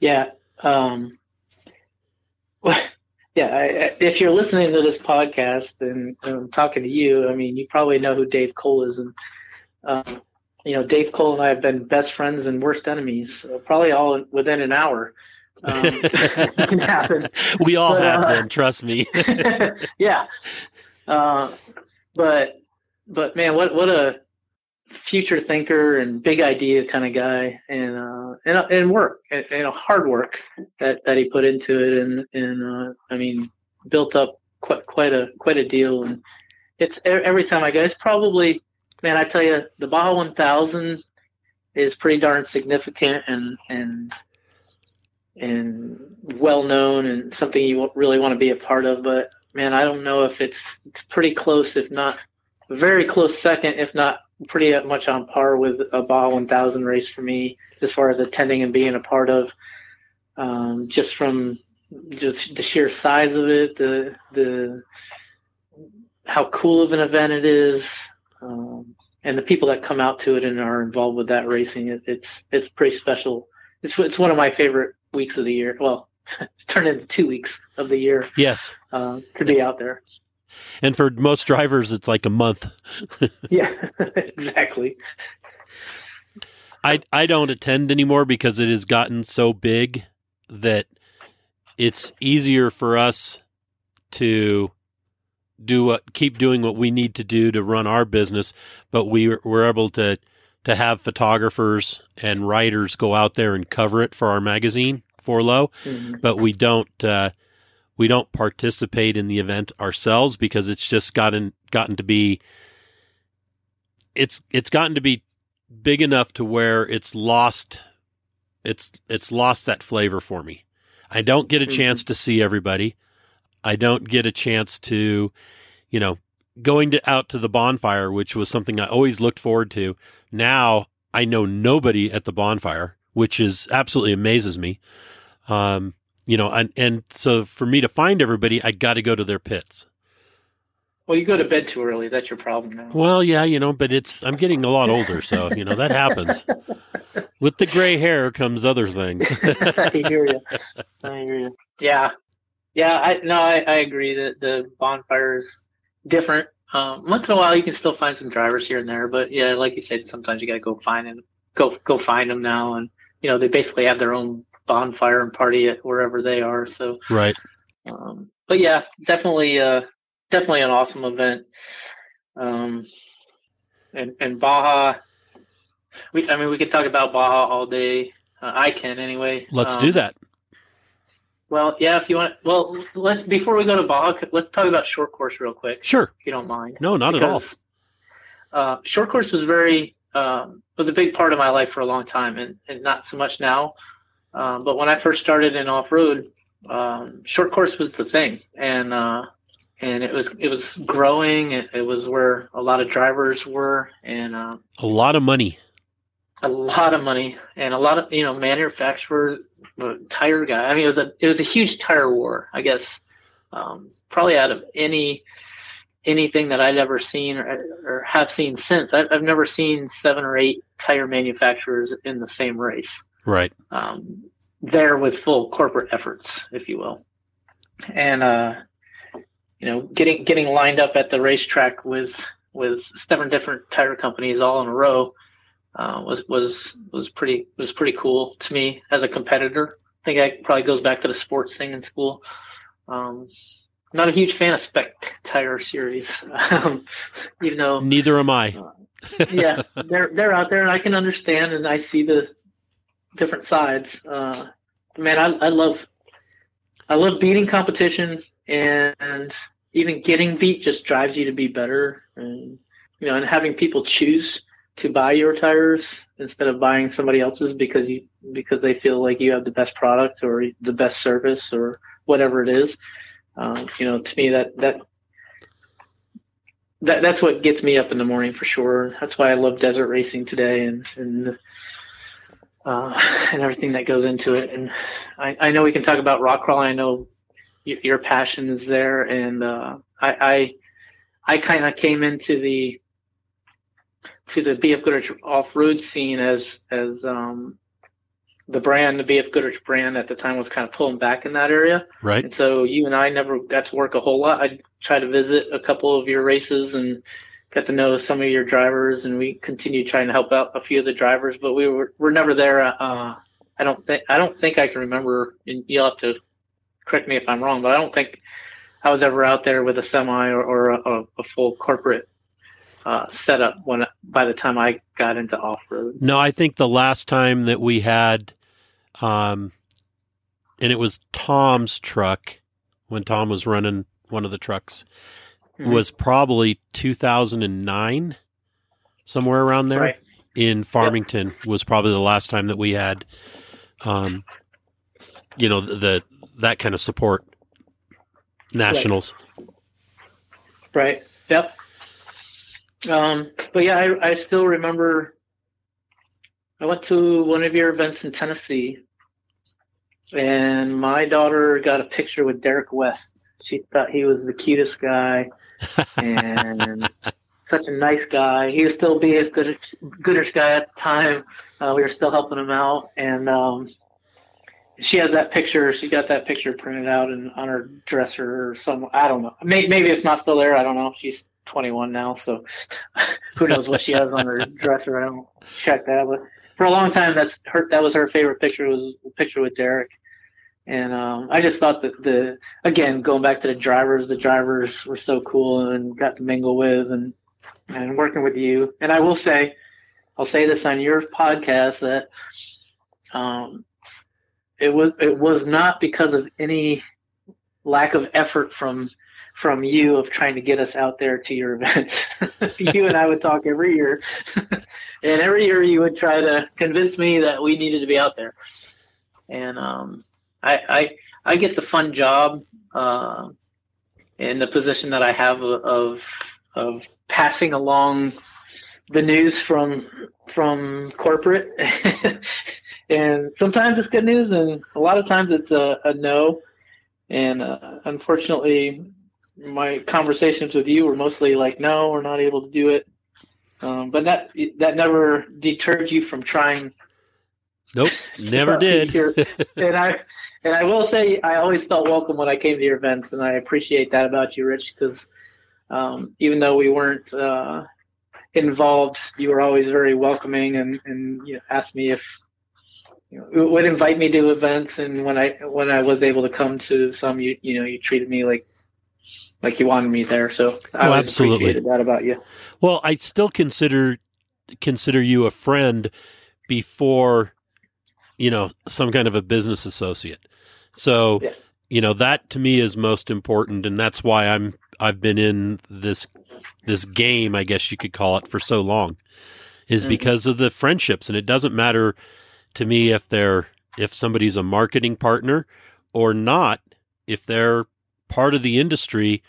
Yeah. Um, yeah. I, if you're listening to this podcast and I'm talking to you, I mean, you probably know who Dave Cole is, and um, you know, Dave Cole and I have been best friends and worst enemies, uh, probably all within an hour. Um, happen. we all but, have uh, been, trust me. yeah. Uh, but but man, what what a future thinker and big idea kind of guy, and uh, and and work and, and hard work that, that he put into it, and and uh, I mean built up quite quite a quite a deal, and it's every time I go, it's probably man, I tell you, the Baja 1000 is pretty darn significant, and and and well known and something you really want to be a part of. But man, I don't know if it's it's pretty close, if not very close second, if not pretty much on par with a Baja 1000 race for me as far as attending and being a part of. Um, just from just the sheer size of it, the the how cool of an event it is, um, and the people that come out to it and are involved with that racing. It, it's it's pretty special. It's it's one of my favorite weeks of the year. Well, it's turned into two weeks of the year. Yes, uh, to be out there. And for most drivers, it's like a month. yeah, exactly. I I don't attend anymore because it has gotten so big that it's easier for us to do what keep doing what we need to do to run our business, but we we're able to to have photographers and writers go out there and cover it for our magazine 4Low, mm-hmm. but we don't uh, we don't participate in the event ourselves because it's just gotten gotten to be it's it's gotten to be big enough to where it's lost it's it's lost that flavor for me. I don't get a mm-hmm. chance to see everybody. I don't get a chance to, you know, going to out to the bonfire, which was something I always looked forward to. Now I know nobody at the bonfire, which is absolutely amazes me. Um, you know, and and so for me to find everybody, I got to go to their pits. Well, you go to bed too early. That's your problem now. Well, yeah, you know, but it's I'm getting a lot older, so you know that happens. With the gray hair comes other things. I hear you. I hear you. Yeah, yeah. I no, I, I agree that the bonfire is different. Um, once in a while, you can still find some drivers here and there, but yeah, like you said, sometimes you got to go find them. Go go find them now, and you know they basically have their own bonfire and party at wherever they are. So right. Um, but yeah, definitely. Uh, definitely an awesome event. Um, and and Baja, we I mean we could talk about Baja all day. Uh, I can anyway. Let's um, do that. Well, yeah, if you want. Well, let's before we go to Baja, let's talk about short course real quick. Sure, if you don't mind. No, not because, at all. Uh, short course was very um, was a big part of my life for a long time, and, and not so much now. Um, but when I first started in off road, um, short course was the thing, and uh, and it was it was growing. It, it was where a lot of drivers were, and uh, a lot of money, a lot of money, and a lot of you know manufacturer uh, tire guy. I mean, it was a it was a huge tire war, I guess. Um, probably out of any anything that I'd ever seen or, or have seen since. I, have never seen seven or eight tire manufacturers in the same race. Right. Um, there with full corporate efforts, if you will. And uh, you know, getting getting lined up at the racetrack with with seven different tire companies all in a row uh, was was was pretty was pretty cool to me as a competitor. I think that probably goes back to the sports thing in school. Um, not a huge fan of spec tire series, um, even though neither am I. uh, yeah, they're they're out there, and I can understand, and I see the different sides. Uh, man, I, I love I love beating competition and even getting beat just drives you to be better. And you know and having people choose to buy your tires instead of buying somebody else's because you because they feel like you have the best product or the best service or whatever it is. Um, you know to me that that that that's what gets me up in the morning for sure. That's why i love desert racing today and and uh, and everything that goes into it and I, I know we can talk about rock crawling i know your passion is there, and uh, I I, I kind of came into the to the BF Goodrich off road scene as as um, the brand, the BF Goodrich brand at the time was kind of pulling back in that area. Right. And so you and I never got to work a whole lot. I tried to visit a couple of your races and got to know some of your drivers, and we continued trying to help out a few of the drivers, but we were we're never there. Uh, I don't think I don't think I can remember. And you'll have to correct me if I'm wrong, but I don't think I was ever out there with a semi or, or a, a, full corporate uh, setup when by the time I got into off road. No, I think the last time that we had, um, and it was Tom's truck when Tom was running one of the trucks, mm-hmm. was probably 2009, somewhere around there. Right. In Farmington yep. was probably the last time that we had, um, you know, the that kind of support nationals. Right. right. Yep. Um, but yeah, I, I still remember I went to one of your events in Tennessee and my daughter got a picture with Derek West. She thought he was the cutest guy and such a nice guy. He was still being a good, goodish guy at the time. Uh, we were still helping him out, and um, she has that picture. She got that picture printed out and on her dresser or some. I don't know. Maybe, maybe it's not still there. I don't know. She's 21 now, so who knows what she has on her dresser? I don't check that. But for a long time, that's her. That was her favorite picture. Was a picture with Derek. And um, I just thought that the again going back to the drivers, the drivers were so cool and got to mingle with and and working with you. And I will say, I'll say this on your podcast that um, it was it was not because of any lack of effort from from you of trying to get us out there to your events. you and I would talk every year, and every year you would try to convince me that we needed to be out there. And um, I, I I get the fun job uh, in the position that I have of of passing along the news from from corporate and sometimes it's good news, and a lot of times it's a, a no. And uh, unfortunately, my conversations with you were mostly like, no, we're not able to do it. Um, but that that never deterred you from trying. Nope, never did. and I and I will say I always felt welcome when I came to your events, and I appreciate that about you, Rich, because um, even though we weren't uh, involved, you were always very welcoming and and you know, asked me if you know, would invite me to events, and when I when I was able to come to some, you you know you treated me like like you wanted me there. So I oh, absolutely. appreciated that about you. Well, I still consider consider you a friend before you know some kind of a business associate. So yeah. you know that to me is most important, and that's why I'm I've been in this this game, I guess you could call it, for so long, is mm-hmm. because of the friendships, and it doesn't matter to me if they're if somebody's a marketing partner or not, if they're part of the industry,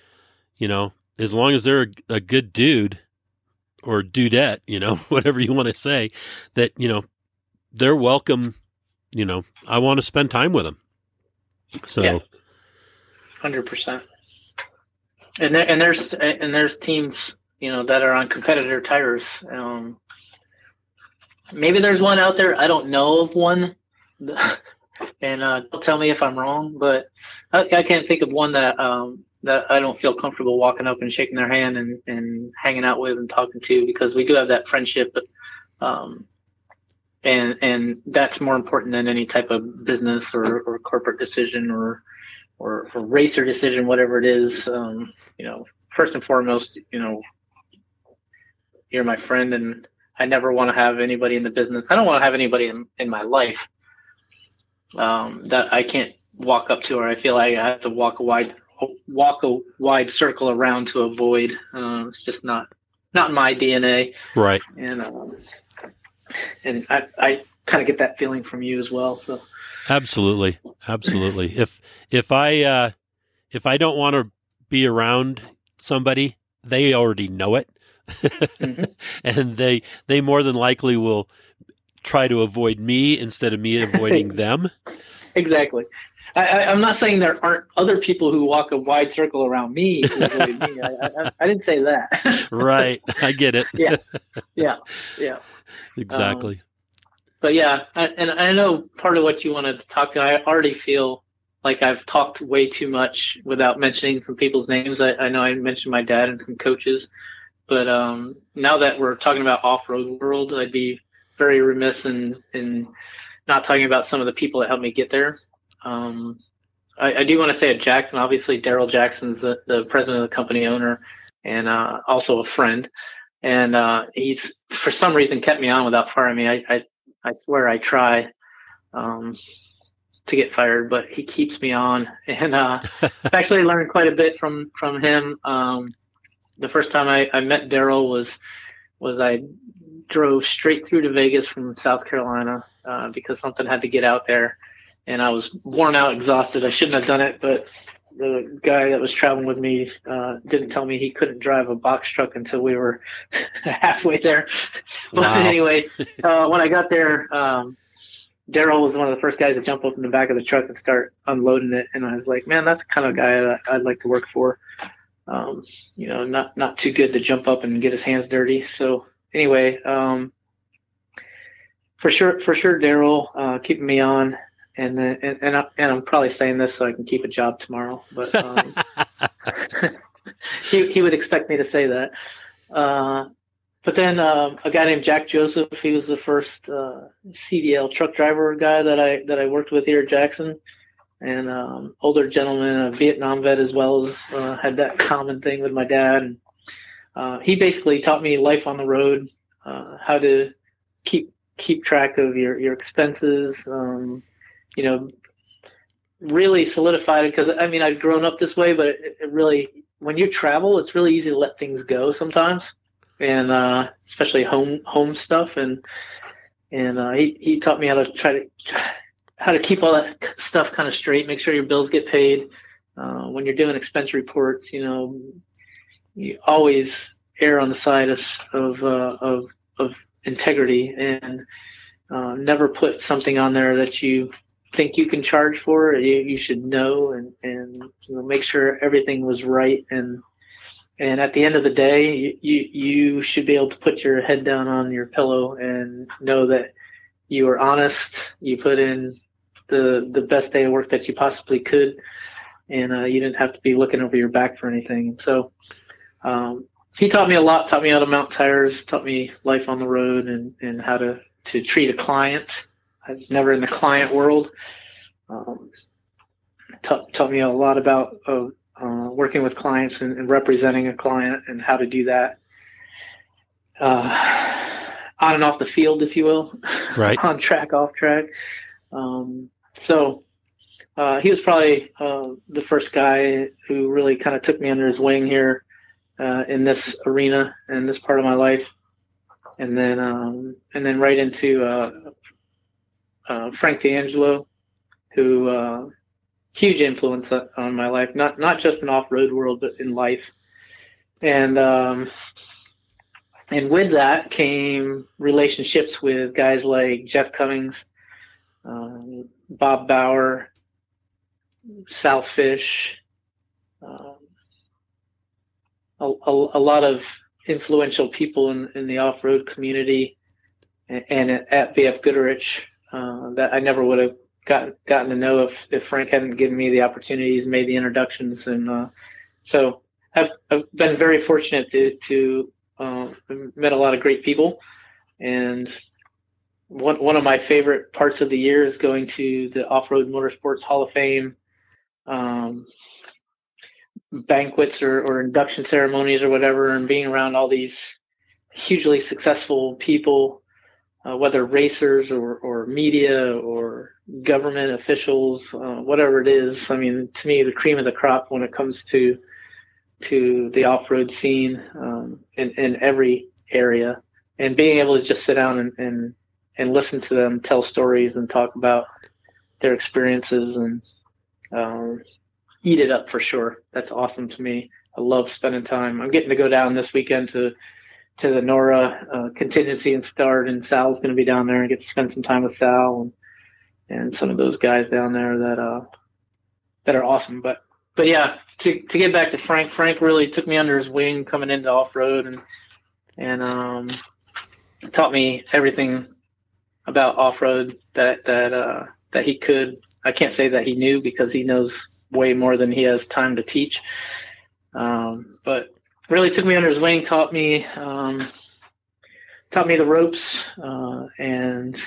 you know, as long as they're a, a good dude or dudette, you know, whatever you want to say, that, you know, they're welcome, you know, I want to spend time with them. So, yeah. 100%. And there, and there's and there's teams you know that are on competitor tires. Um, maybe there's one out there. I don't know of one, and uh, tell me if I'm wrong. But I, I can't think of one that um, that I don't feel comfortable walking up and shaking their hand and, and hanging out with and talking to because we do have that friendship. Um, and and that's more important than any type of business or, or corporate decision or or, or racer decision, whatever it is, um, you know, first and foremost, you know, you're my friend and I never want to have anybody in the business. I don't want to have anybody in, in my life um, that I can't walk up to or I feel like I have to walk a wide walk a wide circle around to avoid. Uh, it's just not not my DNA. Right. And um, and I I kind of get that feeling from you as well. So Absolutely, absolutely. if if I uh, if I don't want to be around somebody, they already know it, mm-hmm. and they they more than likely will try to avoid me instead of me avoiding them. Exactly. I, am not saying there aren't other people who walk a wide circle around me. me. I, I, I, didn't say that. right. I get it. yeah. Yeah. Yeah. Exactly. Um, but yeah, I, and I know part of what you wanted to talk to. I already feel like I've talked way too much without mentioning some people's names. I, I know I mentioned my dad and some coaches, but um, now that we're talking about off-road world, I'd be very remiss in in not talking about some of the people that helped me get there. Um, I, I, do want to say at Jackson, obviously Daryl Jackson's the, the, president of the company owner and uh, also a friend. And uh, he's for some reason kept me on without firing me. I, I I swear I try um, to get fired, but he keeps me on, and uh, I've actually learned quite a bit from from him. Um, the first time I, I met Daryl was was I drove straight through to Vegas from South Carolina uh, because something had to get out there, and I was worn out, exhausted. I shouldn't have done it, but the guy that was traveling with me uh, didn't tell me he couldn't drive a box truck until we were halfway there. but wow. anyway, uh, when I got there, um, Daryl was one of the first guys to jump up in the back of the truck and start unloading it, and I was like, man, that's the kind of guy that I'd like to work for. Um, you know, not not too good to jump up and get his hands dirty. So anyway, um, for sure, for sure, Daryl uh, keeping me on and then and and, I, and I'm probably saying this so I can keep a job tomorrow, but um, he he would expect me to say that. Uh, but then uh, a guy named Jack Joseph, he was the first uh, CDL truck driver guy that I that I worked with here at Jackson, and um, older gentleman, a Vietnam vet as well as uh, had that common thing with my dad. And uh, he basically taught me life on the road, uh, how to keep keep track of your your expenses. Um, you know, really solidified it because I mean I've grown up this way, but it, it, really when you travel, it's really easy to let things go sometimes, and uh, especially home home stuff. And and uh, he he taught me how to try to how to keep all that stuff kind of straight, make sure your bills get paid. Uh, when you're doing expense reports, you know, you always err on the side of of uh, of, of integrity and uh, never put something on there that you think you can charge for. You, you should know and and you know, make sure everything was right. And and at the end of the day, you, you should be able to put your head down on your pillow and know that you were honest. You put in the the best day of work that you possibly could, and uh, you didn't have to be looking over your back for anything. So. Um, he taught me a lot, taught me how to mount tires, taught me life on the road and, and how to, to treat a client. I was never in the client world. Um, taught, taught me a lot about uh, uh, working with clients and, and, representing a client and how to do that uh, on and off the field, if you will, right? on track, off track. Um, so uh, he was probably uh, the first guy who really kind of took me under his wing here uh, in this arena and this part of my life, and then um, and then right into uh, uh, Frank D'Angelo, who uh, huge influence on my life, not not just in off road world, but in life, and um, and with that came relationships with guys like Jeff Cummings, um, Bob Bauer, Sal Fish. Um, a, a, a lot of influential people in, in the off-road community and, and at BF Goodrich uh, that I never would have gotten gotten to know if, if Frank hadn't given me the opportunities, made the introductions, and uh, so I've, I've been very fortunate to to uh, met a lot of great people, and one one of my favorite parts of the year is going to the Off Road Motorsports Hall of Fame. Um, banquets or, or induction ceremonies or whatever and being around all these hugely successful people uh, whether racers or, or media or government officials uh, whatever it is i mean to me the cream of the crop when it comes to to the off-road scene um, in, in every area and being able to just sit down and, and and listen to them tell stories and talk about their experiences and um, eat it up for sure. That's awesome to me. I love spending time. I'm getting to go down this weekend to to the NORRA uh, contingency and start, and Sal's going to be down there and get to spend some time with Sal and and some of those guys down there that uh that are awesome. But but yeah, to to get back to Frank, Frank really took me under his wing coming into off road and and um taught me everything about off road that that uh that he could. I can't say that he knew because he knows way more than he has time to teach. Um, but really took me under his wing, taught me um, taught me the ropes, uh, and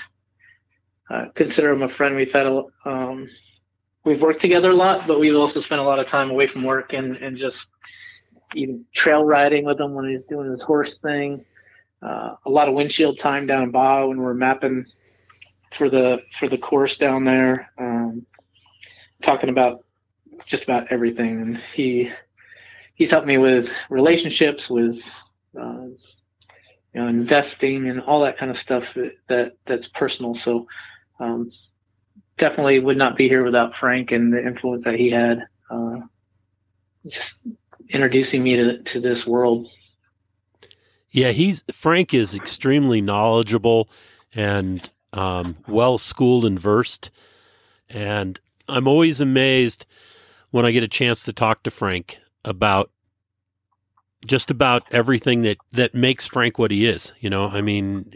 uh, consider him a friend. We've had a um, we've worked together a lot, but we've also spent a lot of time away from work and and just even trail riding with him when he's doing his horse thing. Uh, a lot of windshield time down in Baja when we're mapping for the for the course down there. Um, talking about just about everything. And he he's helped me with relationships, with uh, you know investing and all that kind of stuff that that's personal. So um, definitely would not be here without Frank and the influence that he had. Uh, just introducing me to to this world. Yeah, he's Frank is extremely knowledgeable and um, well schooled and versed, and I'm always amazed when I get a chance to talk to Frank about just about everything that that makes Frank what he is. You know, I mean,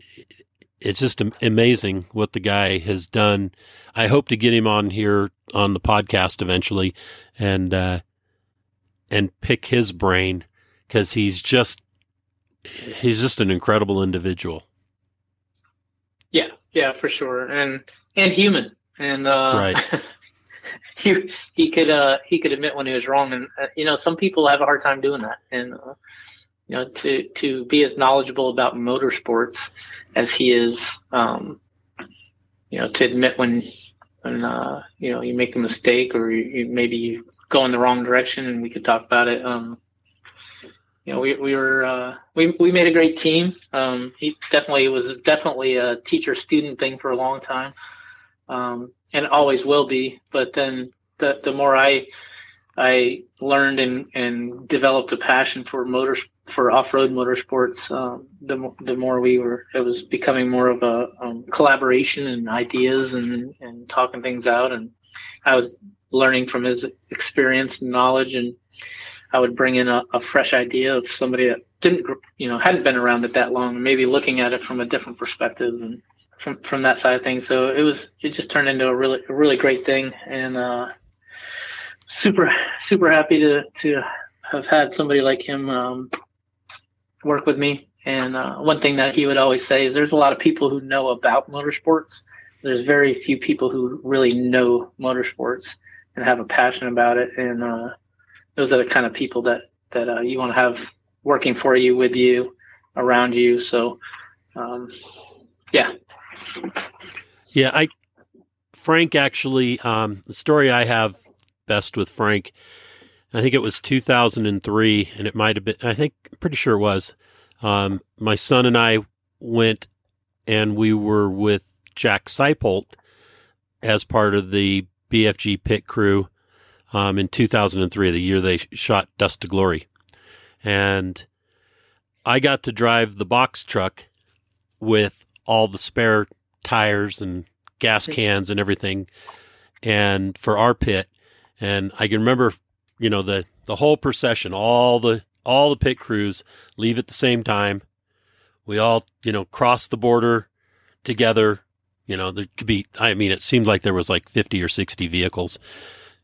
it's just amazing what the guy has done. I hope to get him on here on the podcast eventually, and uh, and pick his brain because he's just he's just an incredible individual. Yeah, yeah, for sure, and and human, and uh, right. he he could uh he could admit when he was wrong, and uh, you know some people have a hard time doing that, and uh, you know to to be as knowledgeable about motorsports as he is, um, you know to admit when when uh you know you make a mistake or you, you maybe you go in the wrong direction, and we could talk about it. Um, you know, we we were uh, we we made a great team. Um, he definitely was definitely a teacher student thing for a long time um, and always will be. But then the the more I I learned and and developed a passion for motor for off-road motorsports, um, the the more we were, it was becoming more of a um, collaboration and ideas and and talking things out. And I was learning from his experience and knowledge, and I would bring in a, a fresh idea of somebody that didn't, you know, hadn't been around it that long, maybe looking at it from a different perspective and from from that side of things. So it was it just turned into a really a really great thing, and uh, super super happy to to have had somebody like him um, work with me. And uh, one thing that he would always say is there's a lot of people who know about motorsports. There's very few people who really know motorsports and have a passion about it. And uh, those are the kind of people that that uh, you want to have working for you, with you, around you. So, um, yeah, yeah. I Frank actually um, the story I have best with Frank I think it was 2003, and it might have been, I think, pretty sure it was. Um, my son and I went and we were with Jack Seipolt as part of the BFG pit crew um, in 2003, the year they shot Dust to Glory. And I got to drive the box truck with all the spare tires and gas cans and everything and for our pit and I can remember you know the the whole procession, all the all the pit crews leave at the same time. We all you know cross the border together. You know there could be. I mean, it seemed like there was like fifty or sixty vehicles.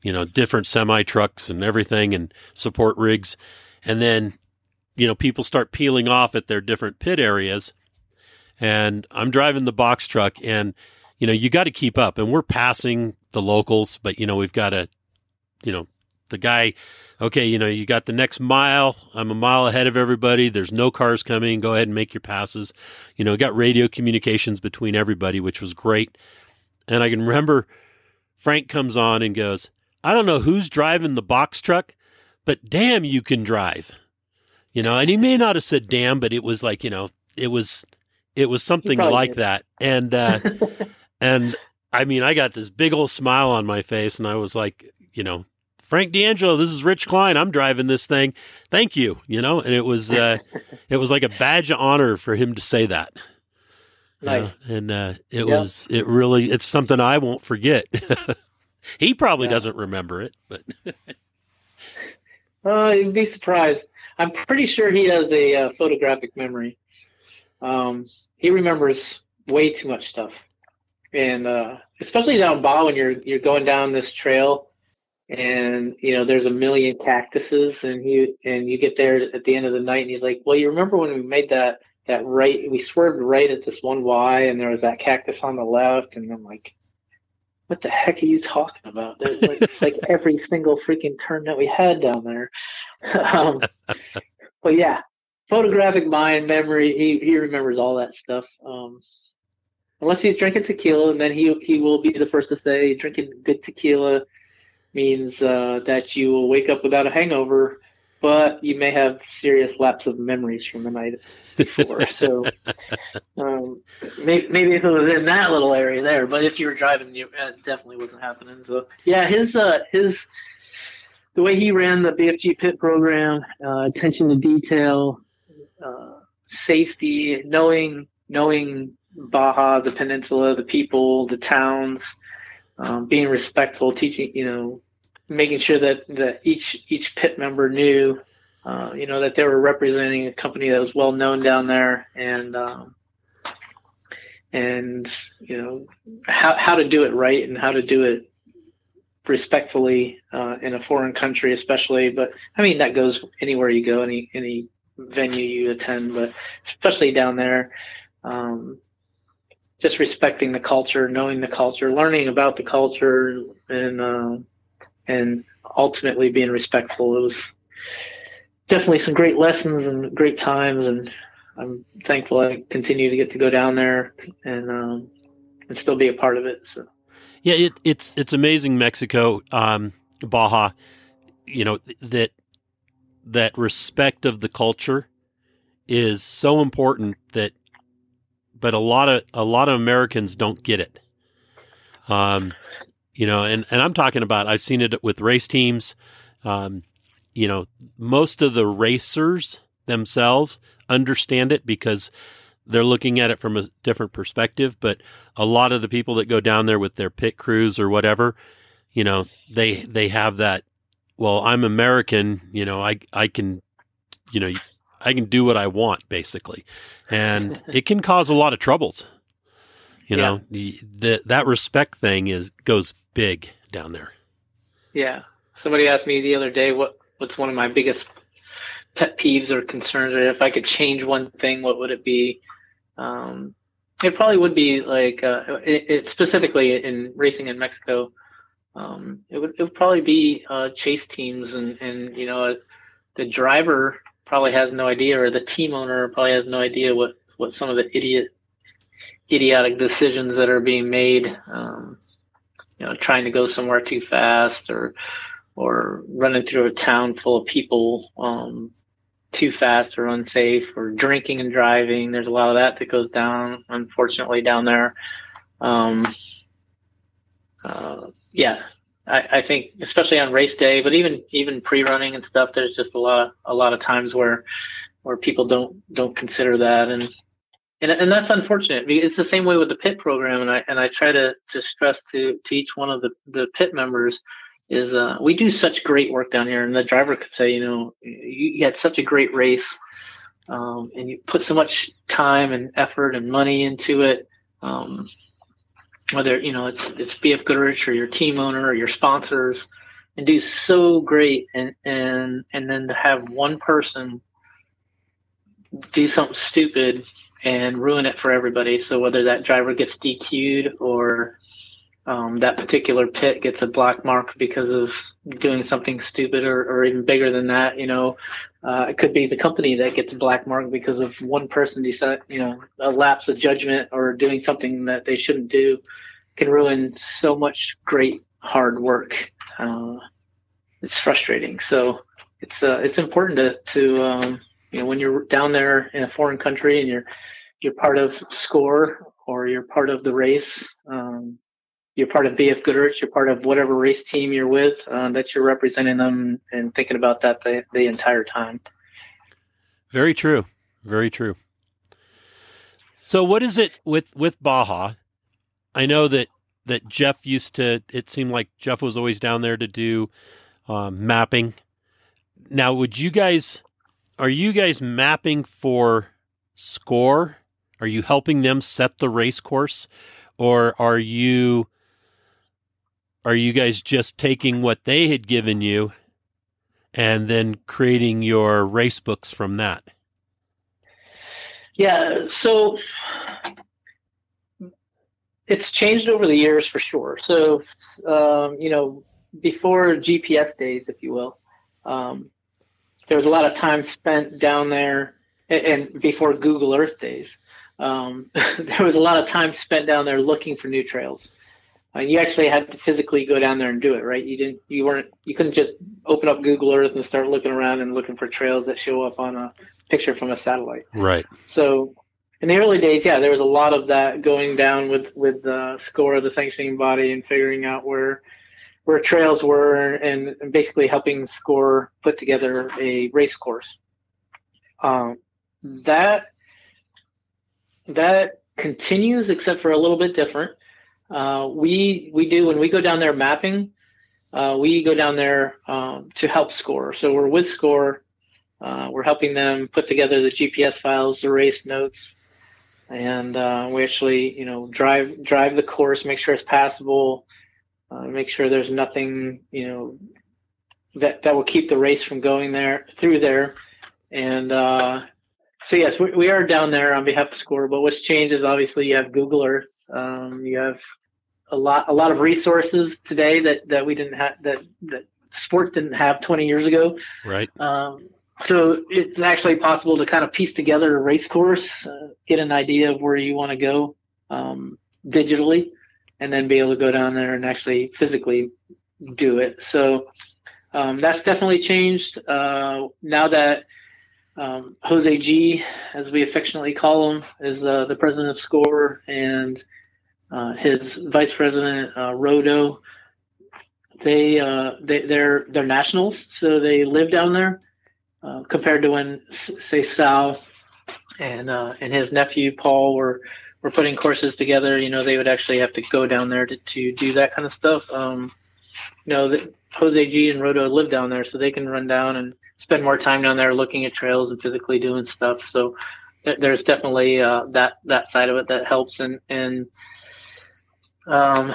You know, different semi trucks and everything, and support rigs, and then you know people start peeling off at their different pit areas. And I'm driving the box truck, and you know you got to keep up, and we're passing the locals, but you know we've got to you know the guy, okay, you know, you got the next mile. I'm a mile ahead of everybody. There's no cars coming. Go ahead and make your passes. You know, got radio communications between everybody, which was great. And I can remember Frank comes on and goes, I don't know who's driving the box truck, but damn, you can drive. You know, and he may not have said damn, but it was like, you know, it was, it was something like did. that. And, uh, and I mean, I got this big old smile on my face and I was like, you know, Frank DeAngelo, this is Rich Klein. I'm driving this thing. Thank you. You know, and it was uh, it was like a badge of honor for him to say that. Nice. and uh, it yep. was it really it's something I won't forget. he probably yeah. doesn't remember it, but uh, you'd be surprised. I'm pretty sure he has a uh, photographic memory. Um, he remembers way too much stuff, and uh, especially down Baja when you're you're going down this trail and you know there's a million cactuses and you and you get there at the end of the night and he's like well you remember when we made that that right we swerved right at this one y and there was that cactus on the left? And i'm like what the heck are you talking about? Like, it's like every single freaking turn that we had down there. Um, but yeah photographic mind memory he, he remembers all that stuff um, unless he's drinking tequila and then he he will be the first to say drinking good tequila means uh, that you will wake up without a hangover, but you may have serious lapse of memories from the night before. so um, maybe, maybe, if it was in that little area there, but if you were driving, you, it definitely wasn't happening. So yeah, his uh, his the way he ran the BFG pit program, uh, attention to detail, uh, safety, knowing knowing Baja, the peninsula, the people, the towns um, being respectful, teaching, you know, making sure that, that each each pit member knew, uh, you know, that they were representing a company that was well known down there, and um, and you know how how to do it right and how to do it respectfully uh, in a foreign country, especially. But I mean that goes anywhere you go, any any venue you attend, but especially down there. Um, just respecting the culture, knowing the culture, learning about the culture, and uh, and ultimately being respectful. It was definitely some great lessons and great times, and I'm thankful I continue to get to go down there and um, and still be a part of it. So. Yeah, it, it's it's amazing Mexico, um, Baja. You know that that respect of the culture is so important that but a lot of a lot of Americans don't get it. Um, you know, and and I'm talking about I've seen it with race teams. Um, you know, most of the racers themselves understand it because they're looking at it from a different perspective. But a lot of the people that go down there with their pit crews or whatever, you know, they they have that. Well, I'm American. You know, I I can, you know, I can do what I want basically, and it can cause a lot of troubles. You yeah. know, the, the that respect thing is goes big down there. Yeah. Somebody asked me the other day what what's one of my biggest pet peeves or concerns, or if I could change one thing, what would it be? Um, it probably would be like uh, it, it, specifically in racing in Mexico. Um, it would it would probably be uh, chase teams and and you know the driver probably has no idea or the team owner probably has no idea what what some of the idiot idiotic decisions that are being made. Um, you know, trying to go somewhere too fast or or running through a town full of people um, too fast or unsafe or drinking and driving. There's a lot of that that goes down, unfortunately, down there. Um, uh, yeah, I, I, think especially on race day, but even even pre-running and stuff, there's just a lot a lot of times where where people don't don't consider that and. And, and that's unfortunate. It's the same way with the pit program, and I and I try to, to stress to, to each one of the, the pit members is uh, we do such great work down here, and the driver could say, you know, you, you had such a great race, um, and you put so much time and effort and money into it. Um, whether you know it's it's BF Goodrich or your team owner or your sponsors, and do so great, and and and then to have one person do something stupid and ruin it for everybody. So whether that driver gets DQ'd or um, that particular pit gets a black mark because of doing something stupid or, or even bigger than that. You know, uh, it could be the company that gets black mark because of one person decide, you know, a lapse of judgment or doing something that they shouldn't do can ruin so much great hard work. Uh, it's frustrating. So it's uh, it's important to to um, you know when you're down there in a foreign country and you're you're part of score or you're part of the race. Um, you're part of BF Goodrich, you're part of whatever race team you're with, uh, that you're representing them and thinking about that the, the entire time. Very true. Very true. So what is it with, with Baja? I know that, that Jeff used to, it seemed like Jeff was always down there to do um, mapping. Now, would you guys, are you guys mapping for score? Are you helping them set the race course? Or are you are you guys just taking what they had given you and then creating your race books from that? Yeah, so it's changed over the years for sure. So, um, you know, before GPS days, if you will, um, there was a lot of time spent down there, and before Google Earth days, um, there was a lot of time spent down there looking for new trails. Uh, you actually had to physically go down there and do it, right? You didn't, you weren't, you couldn't just open up Google Earth and start looking around and looking for trails that show up on a picture from a satellite. Right. So, in the early days, yeah, there was a lot of that going down with with the score of the sanctioning body and figuring out where where trails were and, and basically helping score put together a race course. Um, that that continues, except for a little bit different. Uh, we we do when we go down there mapping, uh, we go down there um, to help score. So we're with score. Uh, we're helping them put together the GPS files, the race notes, and uh, we actually you know drive drive the course, make sure it's passable, uh, make sure there's nothing you know that that will keep the race from going there through there, and uh, so yes, we, we are down there on behalf of Score. But what's changed is obviously you have Google Earth, um, you have a lot a lot of resources today that that we didn't have that that sport didn't have 20 years ago. Right. Um, so it's actually possible to kind of piece together a race course, uh, get an idea of where you want to go um, digitally, and then be able to go down there and actually physically do it. So um, that's definitely changed. Uh, now that um, Jose G, as we affectionately call him, is uh, the president of SCORE, and uh, his vice president uh, Rodo. They uh, they they're they're nationals, so they live down there, uh, compared to when, say, Sal and uh, and his nephew Paul were were putting courses together. You know, they would actually have to go down there to, to do that kind of stuff. Um, you know, the, Jose G and Roto live down there, so they can run down and spend more time down there looking at trails and physically doing stuff. So th- there's definitely uh, that that side of it that helps. And and um,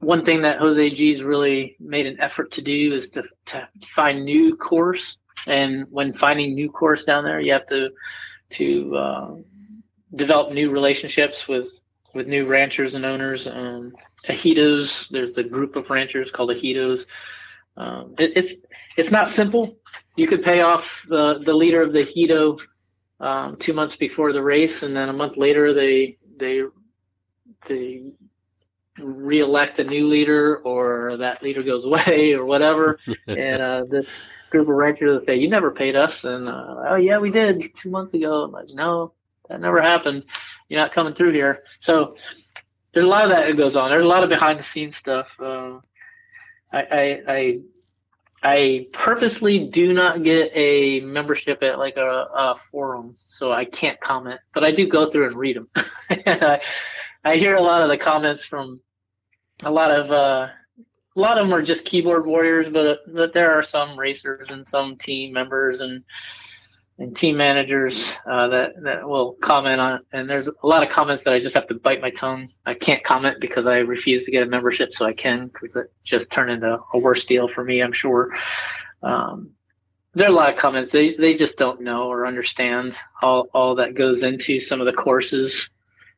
one thing that Jose G's really made an effort to do is to to find new course. And when finding new course down there, you have to to uh, develop new relationships with with new ranchers and owners. Um, Ejidos, there's a group of ranchers called Ejidos. Um, it, it's it's not simple. You could pay off the the leader of the Ejido um, two months before the race, and then a month later they they they reelect a new leader, or that leader goes away, or whatever. and uh, this group of ranchers say, "You never paid us," and uh, oh yeah, we did two months ago. I'm like, no, that never happened. You're not coming through here. So there's a lot of that that goes on. There's a lot of behind the scenes stuff. Uh, I, I, I I purposely do not get a membership at like a, a, forum, so I can't comment. But I do go through and read them, and I, I hear a lot of the comments from a lot of uh, a lot of them are just keyboard warriors, but but there are some racers and some team members and and team managers uh, that that will comment on. And there's a lot of comments that I just have to bite my tongue. I can't comment because I refuse to get a membership, so I can because it just turned into a worse deal for me. I'm sure. Um, there are a lot of comments. They they just don't know or understand all all that goes into some of the courses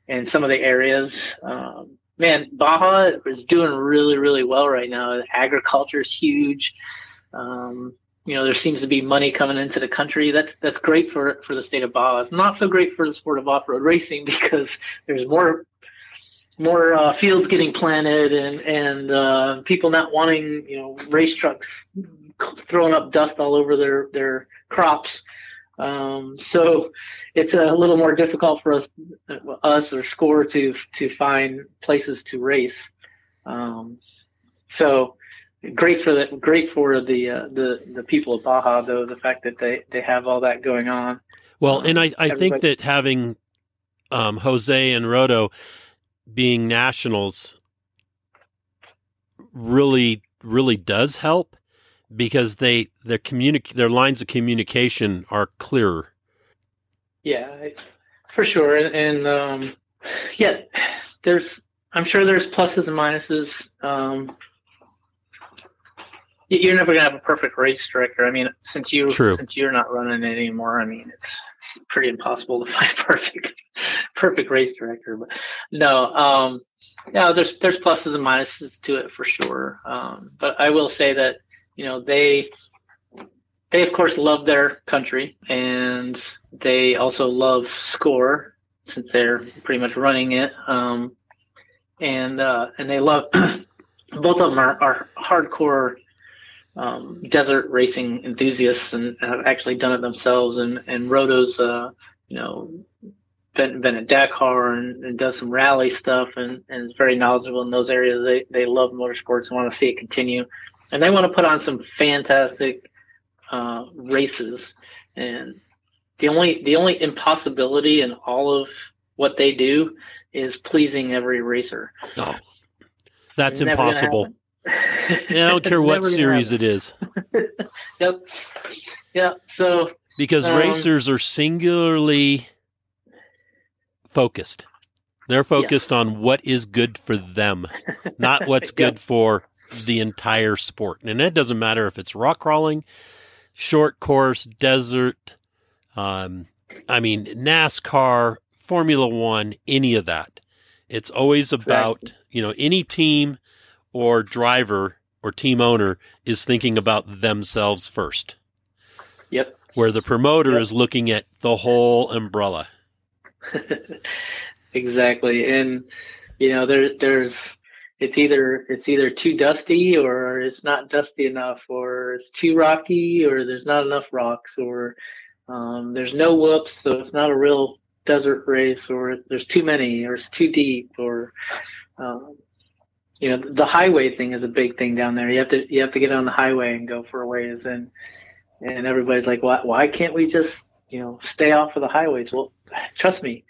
and some of the areas. Um, man, Baja is doing really really well right now. Agriculture is huge. Um, you know there seems to be money coming into the country. That's that's great for for the state of Baja. It's not so great for the sport of off-road racing because there's more more uh, fields getting planted and and uh, people not wanting you know race trucks throwing up dust all over their their crops. Um, so it's a little more difficult for us us or score to to find places to race. Um, so great for the great for the uh, the the people of Baja though the fact that they they have all that going on. Well, and I I think that having um, Jose and Roto being nationals really really does help because they their communic their lines of communication are clearer. Yeah, for sure, and, and um, yeah, there's I'm sure there's pluses and minuses. Um, you're never gonna have a perfect race director. I mean, since you True. since you're not running it anymore, I mean, it's pretty impossible to find perfect perfect race director. But no, um, yeah, there's there's pluses and minuses to it for sure. Um, but I will say that you know they they of course love their country and they also love score since they're pretty much running it. Um, and uh, and they love both of them are, are hardcore um, desert racing enthusiasts and have actually done it themselves. And and Roto's, uh, you know, been been at Dakar and, and does some rally stuff and, and is very knowledgeable in those areas. They they love motorsports and want to see it continue, and they want to put on some fantastic uh, races. And the only the only impossibility in all of what they do is pleasing every racer. Oh, that's impossible. yeah, I don't care what series it is. yep. Yeah. So because um, racers are singularly focused. They're focused yes. on what is good for them, not what's good yep. for the entire sport. And it doesn't matter if it's rock crawling, short course, desert, um, I mean, NASCAR, Formula One, any of that. It's always about, exactly. you know, any team or driver or team owner is thinking about themselves first. Yep. Where the promoter yep. is looking at the whole umbrella. exactly. And you know, there there's it's either it's either too dusty or it's not dusty enough or it's too rocky or there's not enough rocks or um, there's no whoops so it's not a real desert race or there's too many or it's too deep or um, you know the highway thing is a big thing down there. You have to you have to get on the highway and go for a ways, and and everybody's like, why why can't we just you know stay off of the highways? Well, trust me,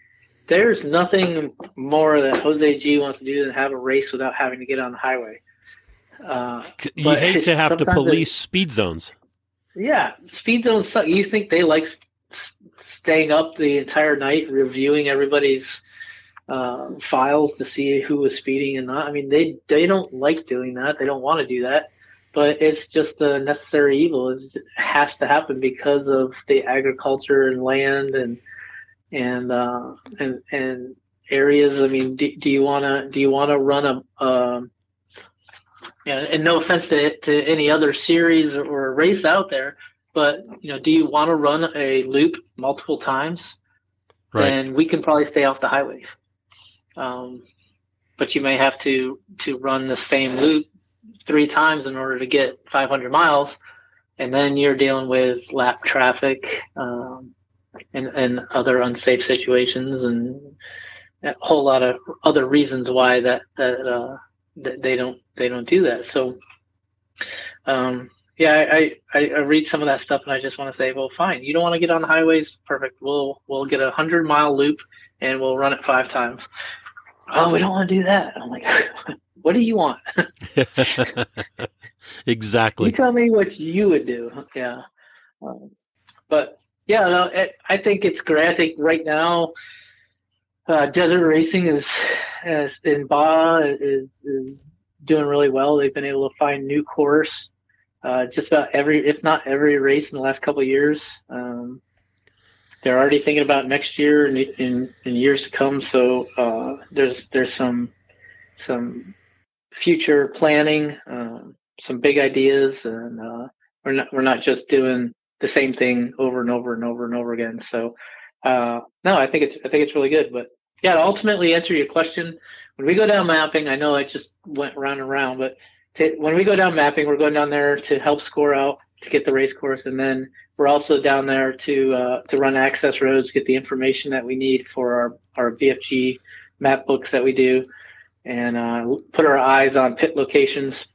there's nothing more that Jose G wants to do than have a race without having to get on the highway. Uh, you hate to have to police speed zones. Yeah, speed zones. You think they like staying up the entire night reviewing everybody's uh, files to see who was speeding and not? I mean, they they don't like doing that. They don't want to do that. But it's just a necessary evil. It's, it has to happen because of the agriculture and land and and uh, and and areas. I mean, do, do you want to do you want to run a um, yeah, and no offense to, to any other series or race out there, but you know, do you want to run a loop multiple times? Right. And we can probably stay off the highway. Um, but you may have to to run the same loop three times in order to get 500 miles, and then you're dealing with lap traffic um, and and other unsafe situations and a whole lot of other reasons why that that uh, they don't they don't do that. So, um, yeah, I, I, I read some of that stuff and I just want to say, well, fine. You don't want to get on the highways, perfect. We'll we'll get a hundred mile loop and we'll run it five times. Oh, we don't want to do that. I'm like, what do you want? exactly. You tell me what you would do. Yeah. Um, but yeah, no, it, I think it's great. I think right now uh, desert racing is, is in Baja is, is doing really well. They've been able to find new course uh, just about every, if not every race in the last couple years. Um, they're already thinking about next year and in, in, years to come. So uh, there's there's some some future planning, um, some big ideas, and uh, we're not we're not just doing the same thing over and over and over and over again. So uh, no, I think it's I think it's really good. But yeah, to ultimately answer your question, when we go down mapping, I know I just went round and round, but to, when we go down mapping, we're going down there to help score out to get the race course, and then we're also down there to uh, to run access roads, get the information that we need for our our BFG map books that we do, and uh, put our eyes on pit locations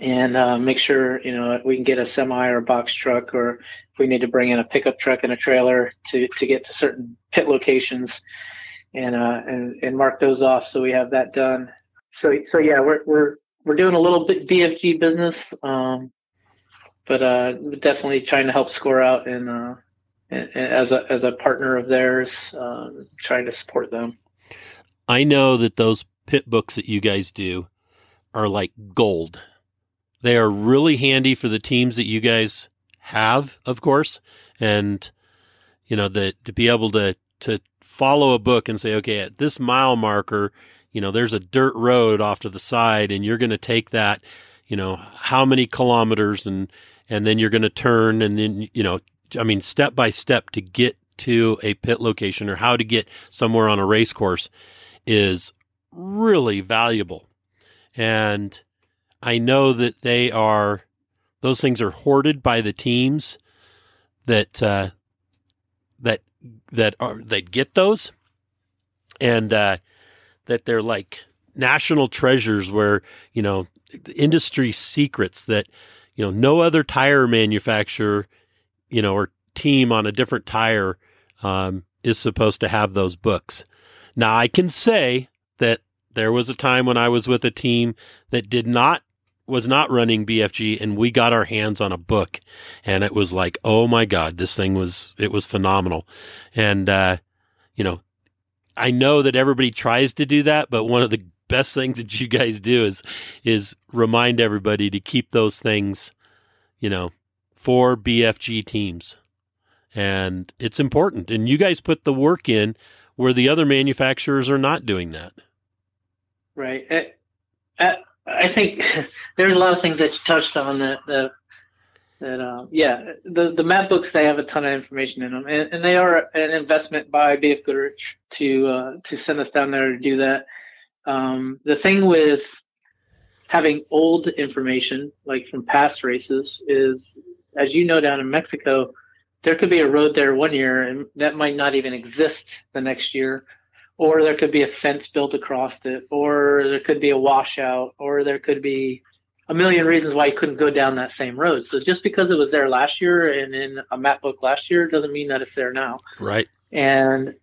and uh, make sure you know we can get a semi or a box truck, or if we need to bring in a pickup truck and a trailer to to get to certain pit locations and uh, and and mark those off so we have that done. So so yeah, we're we're we're doing a little bit BFG business, um, but uh, definitely trying to help score out and, uh, and, and as a as a partner of theirs, uh, trying to support them. I know that those pit books that you guys do are like gold. They are really handy for the teams that you guys have, of course, and you know that to be able to to follow a book and say, okay, at this mile marker, you know, there's a dirt road off to the side and you're going to take that, you know, how many kilometers and, and then you're going to turn and then, you know, I mean, step by step to get to a pit location or how to get somewhere on a race course is really valuable. And I know that they are, those things are hoarded by the teams that, uh, that that are that get those, and uh, that they're like national treasures where you know industry secrets that you know no other tire manufacturer you know or team on a different tire um, is supposed to have those books. Now I can say that there was a time when I was with a team that did not was not running BFG and we got our hands on a book and it was like, oh my God, this thing was, it was phenomenal. And, uh, you know, I know that everybody tries to do that, but one of the best things that you guys do is, is remind everybody to keep those things, you know, for BFG teams. And it's important. And you guys put the work in where the other manufacturers are not doing that. Right. I think there's a lot of things that you touched on that that that um, yeah the the map books they have a ton of information in them and, and they are an investment by BF Goodrich to uh, to send us down there to do that. Um, the thing with having old information like from past races is as you know down in Mexico there could be a road there one year and that might not even exist the next year or there could be a fence built across it, or there could be a washout, or there could be a million reasons why you couldn't go down that same road. So just because it was there last year and in a map book last year doesn't mean that it's there now. Right. And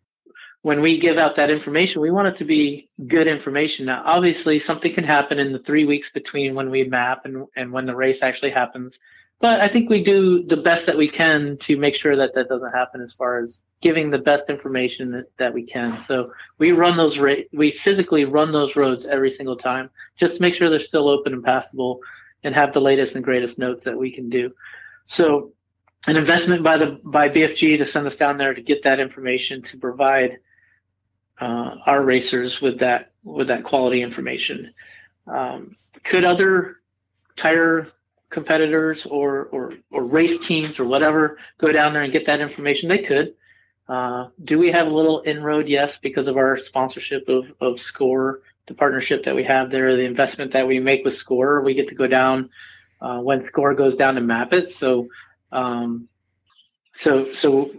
when we give out that information, we want it to be good information. Now, obviously, something can happen in the three weeks between when we map and, and when the race actually happens. But I think we do the best that we can to make sure that that doesn't happen as far as giving the best information that, that we can. So we run those, ra- we physically run those roads every single time just to make sure they're still open and passable and have the latest and greatest notes that we can do. So an investment by the by BFG to send us down there to get that information to provide uh, our racers with that with that quality information. Um, could other tire competitors or, or or race teams or whatever go down there and get that information? They could. Uh, do we have a little inroad? Yes, because of our sponsorship of, of SCORE, the partnership that we have there, the investment that we make with SCORE. We get to go down uh, when SCORE goes down to map it. So, um, so so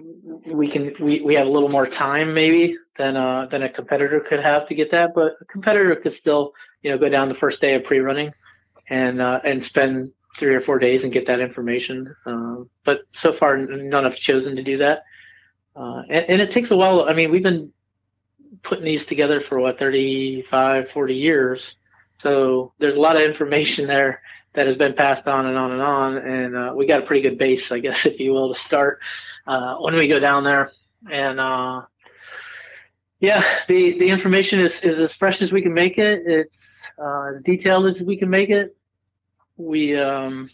we can we, we have a little more time maybe than uh, than a competitor could have to get that. But a competitor could still, you know, go down the first day of pre-running and uh, and spend three or four days and get that information. Uh, but so far, none have chosen to do that. Uh, and, and, it takes a while. I mean, we've been putting these together for what 35, 40 years. So there's a lot of information there that has been passed on and on and on. And uh, we got a pretty good base, I guess, if you will, to start uh, when we go down there. And yeah, the, the information is, is as fresh as we can make it. It's uh, as detailed as we can make it. We um,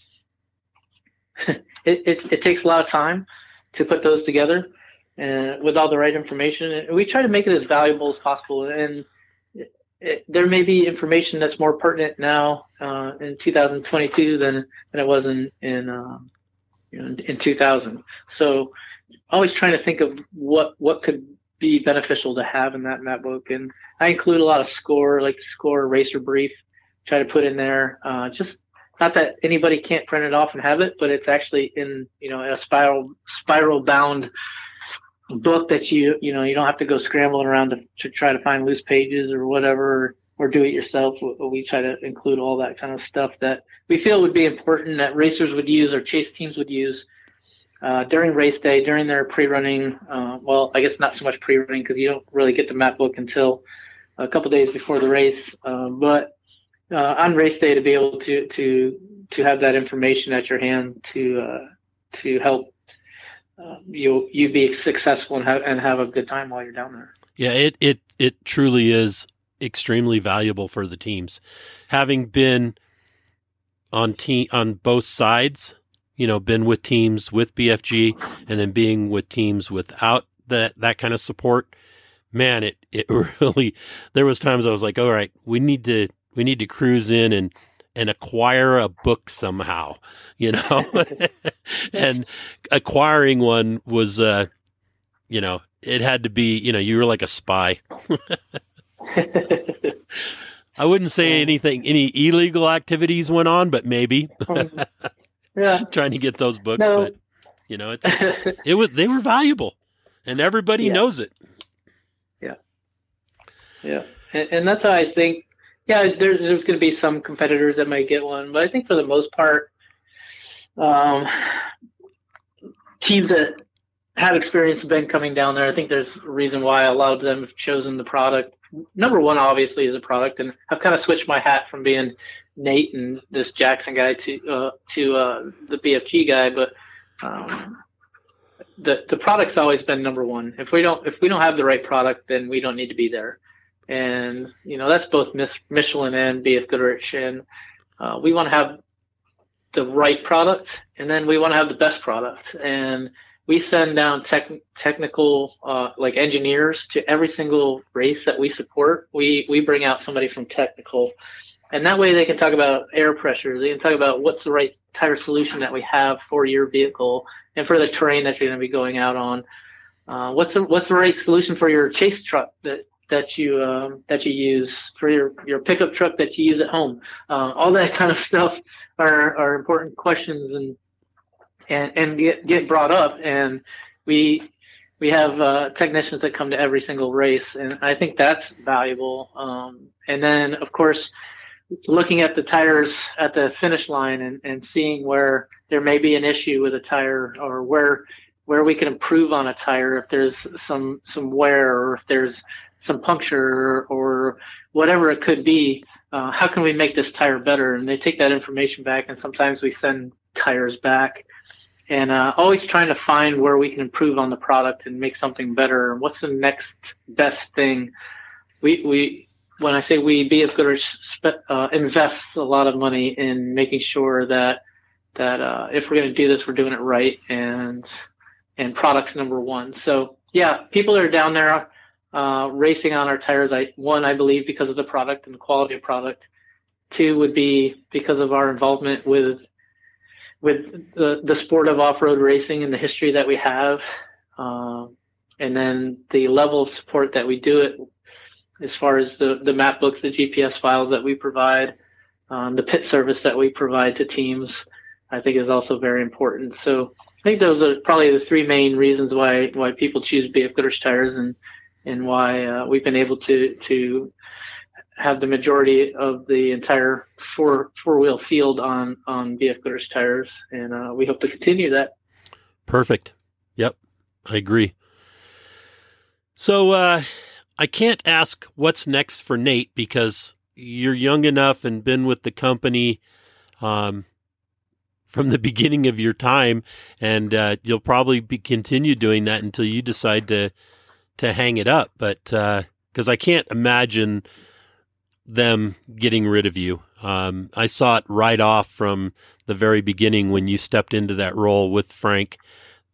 it, it, it takes a lot of time to put those together, and with all the right information, And we try to make it as valuable as possible. And it, it, there may be information that's more pertinent now uh, in 2022 than than it was in in um, in, in 2000. So always trying to think of what what could be beneficial to have in that that book. And I include a lot of score, like score racer brief, try to put in there. Uh, just not that anybody can't print it off and have it, but it's actually in you know a spiral spiral bound book that you you know you don't have to go scrambling around to, to try to find loose pages or whatever or do it yourself. We try to include all that kind of stuff that we feel would be important that racers would use or chase teams would use uh, during race day, during their pre-running, uh, well, I guess not so much pre-running because you don't really get the map book until a couple days before the race. Uh, but uh, on race day, to be able to to to have that information at your hand to uh, to help uh, you you be successful and have and have a good time while you're down there. Yeah, it it it truly is extremely valuable for the teams, having been on team on both sides you know, been with teams with BFG and then being with teams without that, that kind of support, man, it, it really, there was times I was like, all right, we need to, we need to cruise in and, and acquire a book somehow, you know, and acquiring one was, uh, you know, it had to be, you know, you were like a spy. I wouldn't say anything, any illegal activities went on, but maybe. yeah. trying to get those books, no. but you know, it's it was they were valuable, and everybody yeah. knows it. Yeah, yeah, and, and that's how I think. Yeah, there's there's going to be some competitors that might get one, but I think for the most part, um, teams that have experience have been coming down there. I think there's a reason why a lot of them have chosen the product number one obviously is a product, and I've kind of switched my hat from being Nate and this Jackson guy to uh, to uh, the BFG guy, but um, the the product's always been number one. If we don't if we don't have the right product, then we don't need to be there. And you know that's both Michelin and BF Goodrich, and uh, we want to have the right product, and then we want to have the best product. And we send down tech, technical uh, like engineers to every single race that we support. We we bring out somebody from technical, and that way they can talk about air pressure. They can talk about what's the right tire solution that we have for your vehicle and for the terrain that you're going to be going out on. Uh, what's the what's the right solution for your chase truck that that you um, that you use for your, your pickup truck that you use at home. Uh, all that kind of stuff are, are important questions and and, and get, get brought up. And we we have uh, technicians that come to every single race, and I think that's valuable. Um, and then, of course, looking at the tires at the finish line and, and seeing where there may be an issue with a tire or where where we can improve on a tire if there's some some wear or if there's some puncture or whatever it could be uh, how can we make this tire better? And they take that information back and sometimes we send tires back. And uh, always trying to find where we can improve on the product and make something better. What's the next best thing? We we when I say we, BF Goodrich spe- uh, invests a lot of money in making sure that that uh, if we're going to do this, we're doing it right, and and products number one. So yeah, people are down there uh, racing on our tires. I one, I believe, because of the product and the quality of product. Two would be because of our involvement with with the the sport of off road racing and the history that we have, um, and then the level of support that we do it as far as the, the map books, the GPS files that we provide, um, the pit service that we provide to teams, I think is also very important. So I think those are probably the three main reasons why why people choose BF Goodrich tires and and why uh, we've been able to to have the majority of the entire four four wheel field on on Goodrich tires, and uh, we hope to continue that. Perfect. Yep, I agree. So uh, I can't ask what's next for Nate because you're young enough and been with the company um, from the beginning of your time, and uh, you'll probably be continue doing that until you decide to to hang it up. But because uh, I can't imagine them getting rid of you, um, I saw it right off from the very beginning when you stepped into that role with Frank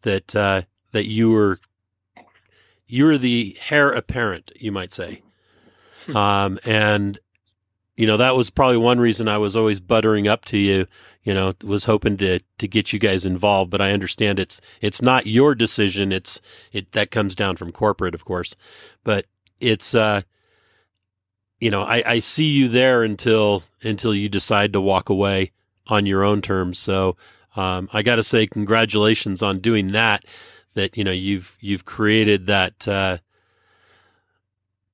that uh, that you were you were the heir apparent, you might say. Hmm. Um, and you know that was probably one reason I was always buttering up to you. You know, was hoping to to get you guys involved, but I understand it's it's not your decision. It's it that comes down from corporate, of course, but it's uh, you know, I, I see you there until until you decide to walk away on your own terms. So um, I got to say, congratulations on doing that that you know you've you've created that uh,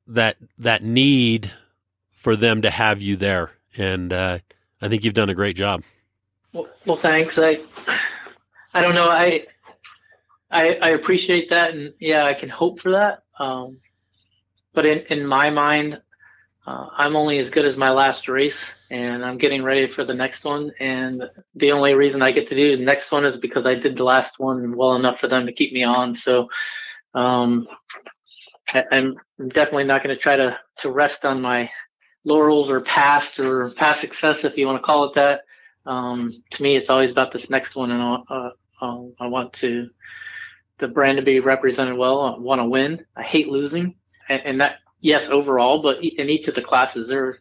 that that need for them to have you there, and uh, I think you've done a great job. Well, well, thanks. I I don't know. I I, I appreciate that, and yeah, I can hope for that. Um, but in in my mind, uh, I'm only as good as my last race, and I'm getting ready for the next one. And the only reason I get to do the next one is because I did the last one well enough for them to keep me on. So um, I, am definitely not going to try to to rest on my laurels or past or past success, if you want to call it that. Um, to me, it's always about this next one, and uh, uh, I want to the brand to be represented well. I want to win. I hate losing, and, and that yes, overall, but in each of the classes, there,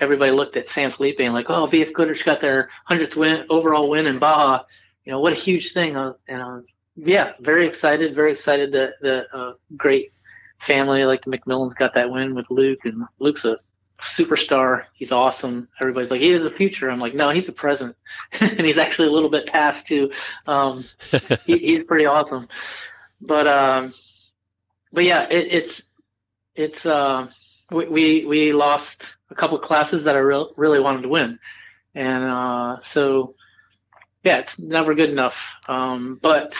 everybody looked at San Felipe and like, oh, BF Goodrich got their hundredth win, overall win in Baja. You know, what a huge thing. Uh, and I was, yeah, very excited, very excited that the uh, great family like the McMillins got that win with Luke, and Luke's a superstar. He's awesome. Everybody's like, he is the future. I'm like, no, he's the present, and he's actually a little bit past too. Um, he, he's pretty awesome. But um, but yeah, it, it's it's uh, we, we, we lost a couple classes that I re- really wanted to win, and uh, so yeah, it's never good enough. Um, but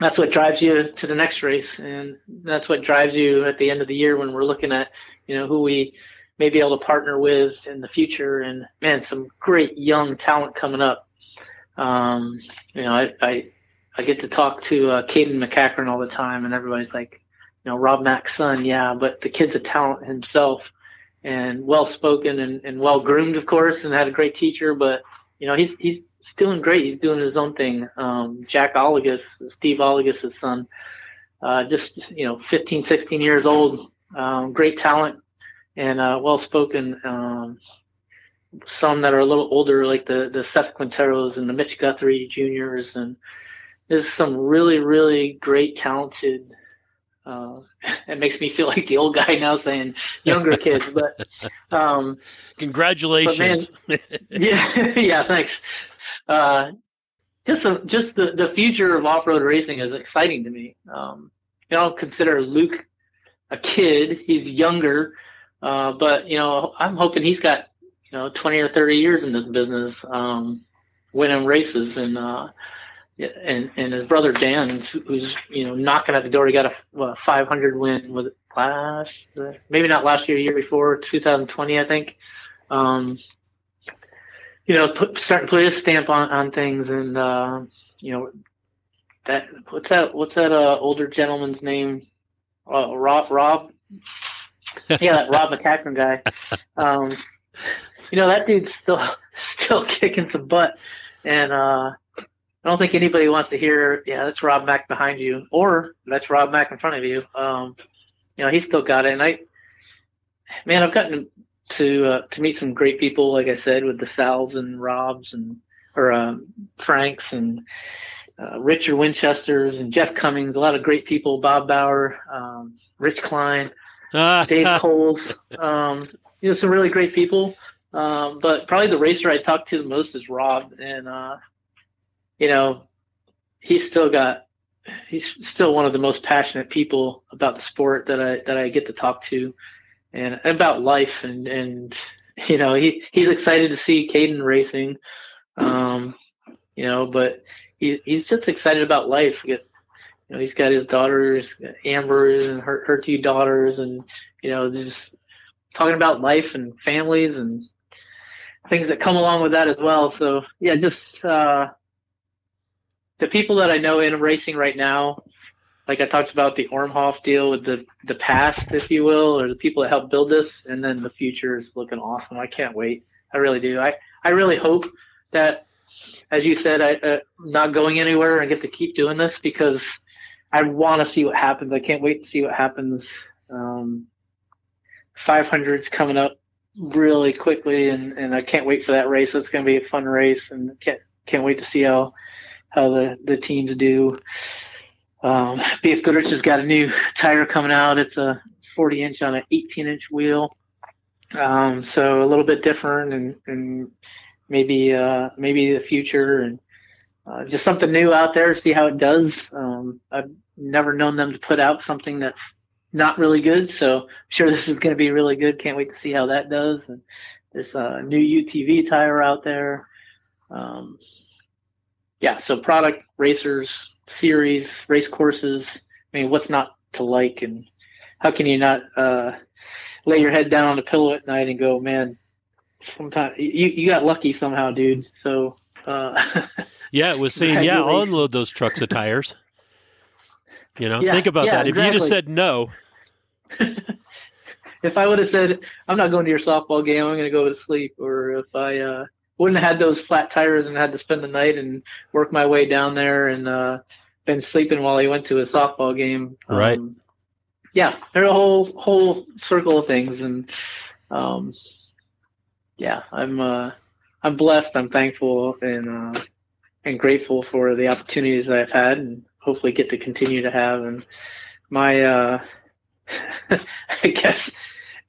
that's what drives you to the next race, and that's what drives you at the end of the year when we're looking at you know who we may be able to partner with in the future. And man, some great young talent coming up. Um, you know, I, I I get to talk to uh, Cayden MacCachren all the time, and everybody's like, you know, Rob Mack's son, yeah, but the kid's a talent himself and well spoken and, and well groomed, of course, and had a great teacher. But you know, he's he's doing great. He's doing his own thing. Um, Jack Olliges, Steve Olliges's son, uh, just you know, 15, 16 years old, um, great talent and uh, well spoken. Um, some that are a little older, like the the Seth Quinteros and the Mitch Guthrie juniors, and there's some really really great talented uh, it makes me feel like the old guy now saying younger kids, but um, congratulations. But man, yeah, yeah, thanks. Uh, just just the, the future of off road racing is exciting to me. Um, you know, consider Luke a kid; he's younger, uh, but you know, I'm hoping he's got you know, 20 or 30 years in this business, um, winning races and, uh, and and his brother Dan, who's you know knocking at the door, he got a, what, 500 win with last, maybe not last year, year before, 2020, I think. Um, you know, put, starting to put his stamp on on things, and uh, you know, that what's that? What's that uh, older gentleman's name? Uh, Rob. Rob. yeah, that Rob MacCachren guy. Um, you know, that dude's still still kicking some butt, and uh, I don't think anybody wants to hear, yeah, that's Rob Mack behind you, or that's Rob Mack in front of you. Um, you know, he's still got it. And I, man, I've gotten to uh, to meet some great people, like I said, with the Sal's and Robs and or um, Franks and uh, Richard Winchester's and Jeff Cummings. A lot of great people. Bob Bauer, um, Rich Klein, Dave Coles. Um, you know, some really great people. Um, but probably the racer I talked to the most is Rob, and uh, you know, he's still got he's still one of the most passionate people about the sport that I that I get to talk to and about life and and you know he he's excited to see Cayden racing um you know but he he's just excited about life you know he's got his daughters Amber's and her her two daughters and you know just talking about life and families and things that come along with that as well so yeah just uh the people that I know in racing right now, like I talked about the Ormhoff deal with the the past, if you will, or the people that helped build this, and then the future is looking awesome. I can't wait. I really do. I I really hope that, as you said, I uh, not going anywhere. and get to keep doing this because I want to see what happens. I can't wait to see what happens. Um, 500's coming up really quickly, and, and I can't wait for that race. It's going to be a fun race, and can't can't wait to see how how the, the teams do. Um, BF Goodrich has got a new tire coming out. It's a 40 inch on an 18 inch wheel. Um, so a little bit different and, and maybe, uh, maybe the future and, uh, just something new out there, see how it does. Um, I've never known them to put out something that's not really good. So I'm sure this is going to be really good. Can't wait to see how that does. And there's a new UTV tire out there. Um, yeah, so product, racers, series, race courses. I mean, what's not to like, and how can you not uh, lay your head down on a pillow at night and go, man? Sometimes you you got lucky somehow, dude. So uh, yeah, it was saying, yeah, I'll unload those trucks of tires. You know, yeah, think about yeah, that. Exactly. If you just said no. if I would have said, I'm not going to your softball game, I'm going to go to sleep, or if I uh, wouldn't have had those flat tires and had to spend the night and work my way down there and uh, been sleeping while he went to a softball game. Right. Um, yeah, there's a whole whole circle of things, and um, yeah, I'm uh, I'm blessed. I'm thankful and uh, and grateful for the opportunities I've had, and hopefully get to continue to have. And my uh, I guess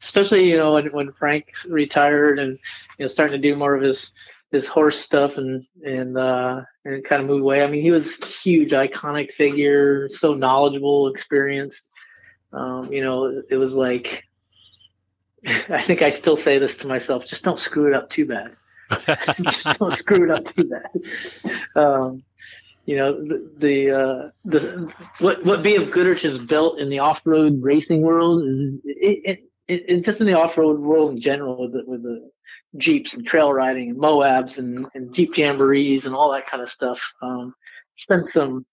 especially you know when, when Frank retired and you know starting to do more of his his horse stuff and and uh, and kind of move away. I mean, he was huge, iconic figure, so knowledgeable, experienced. Um, you know, it was like I think I still say this to myself: just don't screw it up too bad. Just don't screw it up too bad. Um, you know the the, uh, the what what BF Goodrich has built in the off road racing world is it, it, it, just in the off-road world in general with the, with the jeeps and trail riding and moabs and, and jeep jamborees and all that kind of stuff. Um, there's been some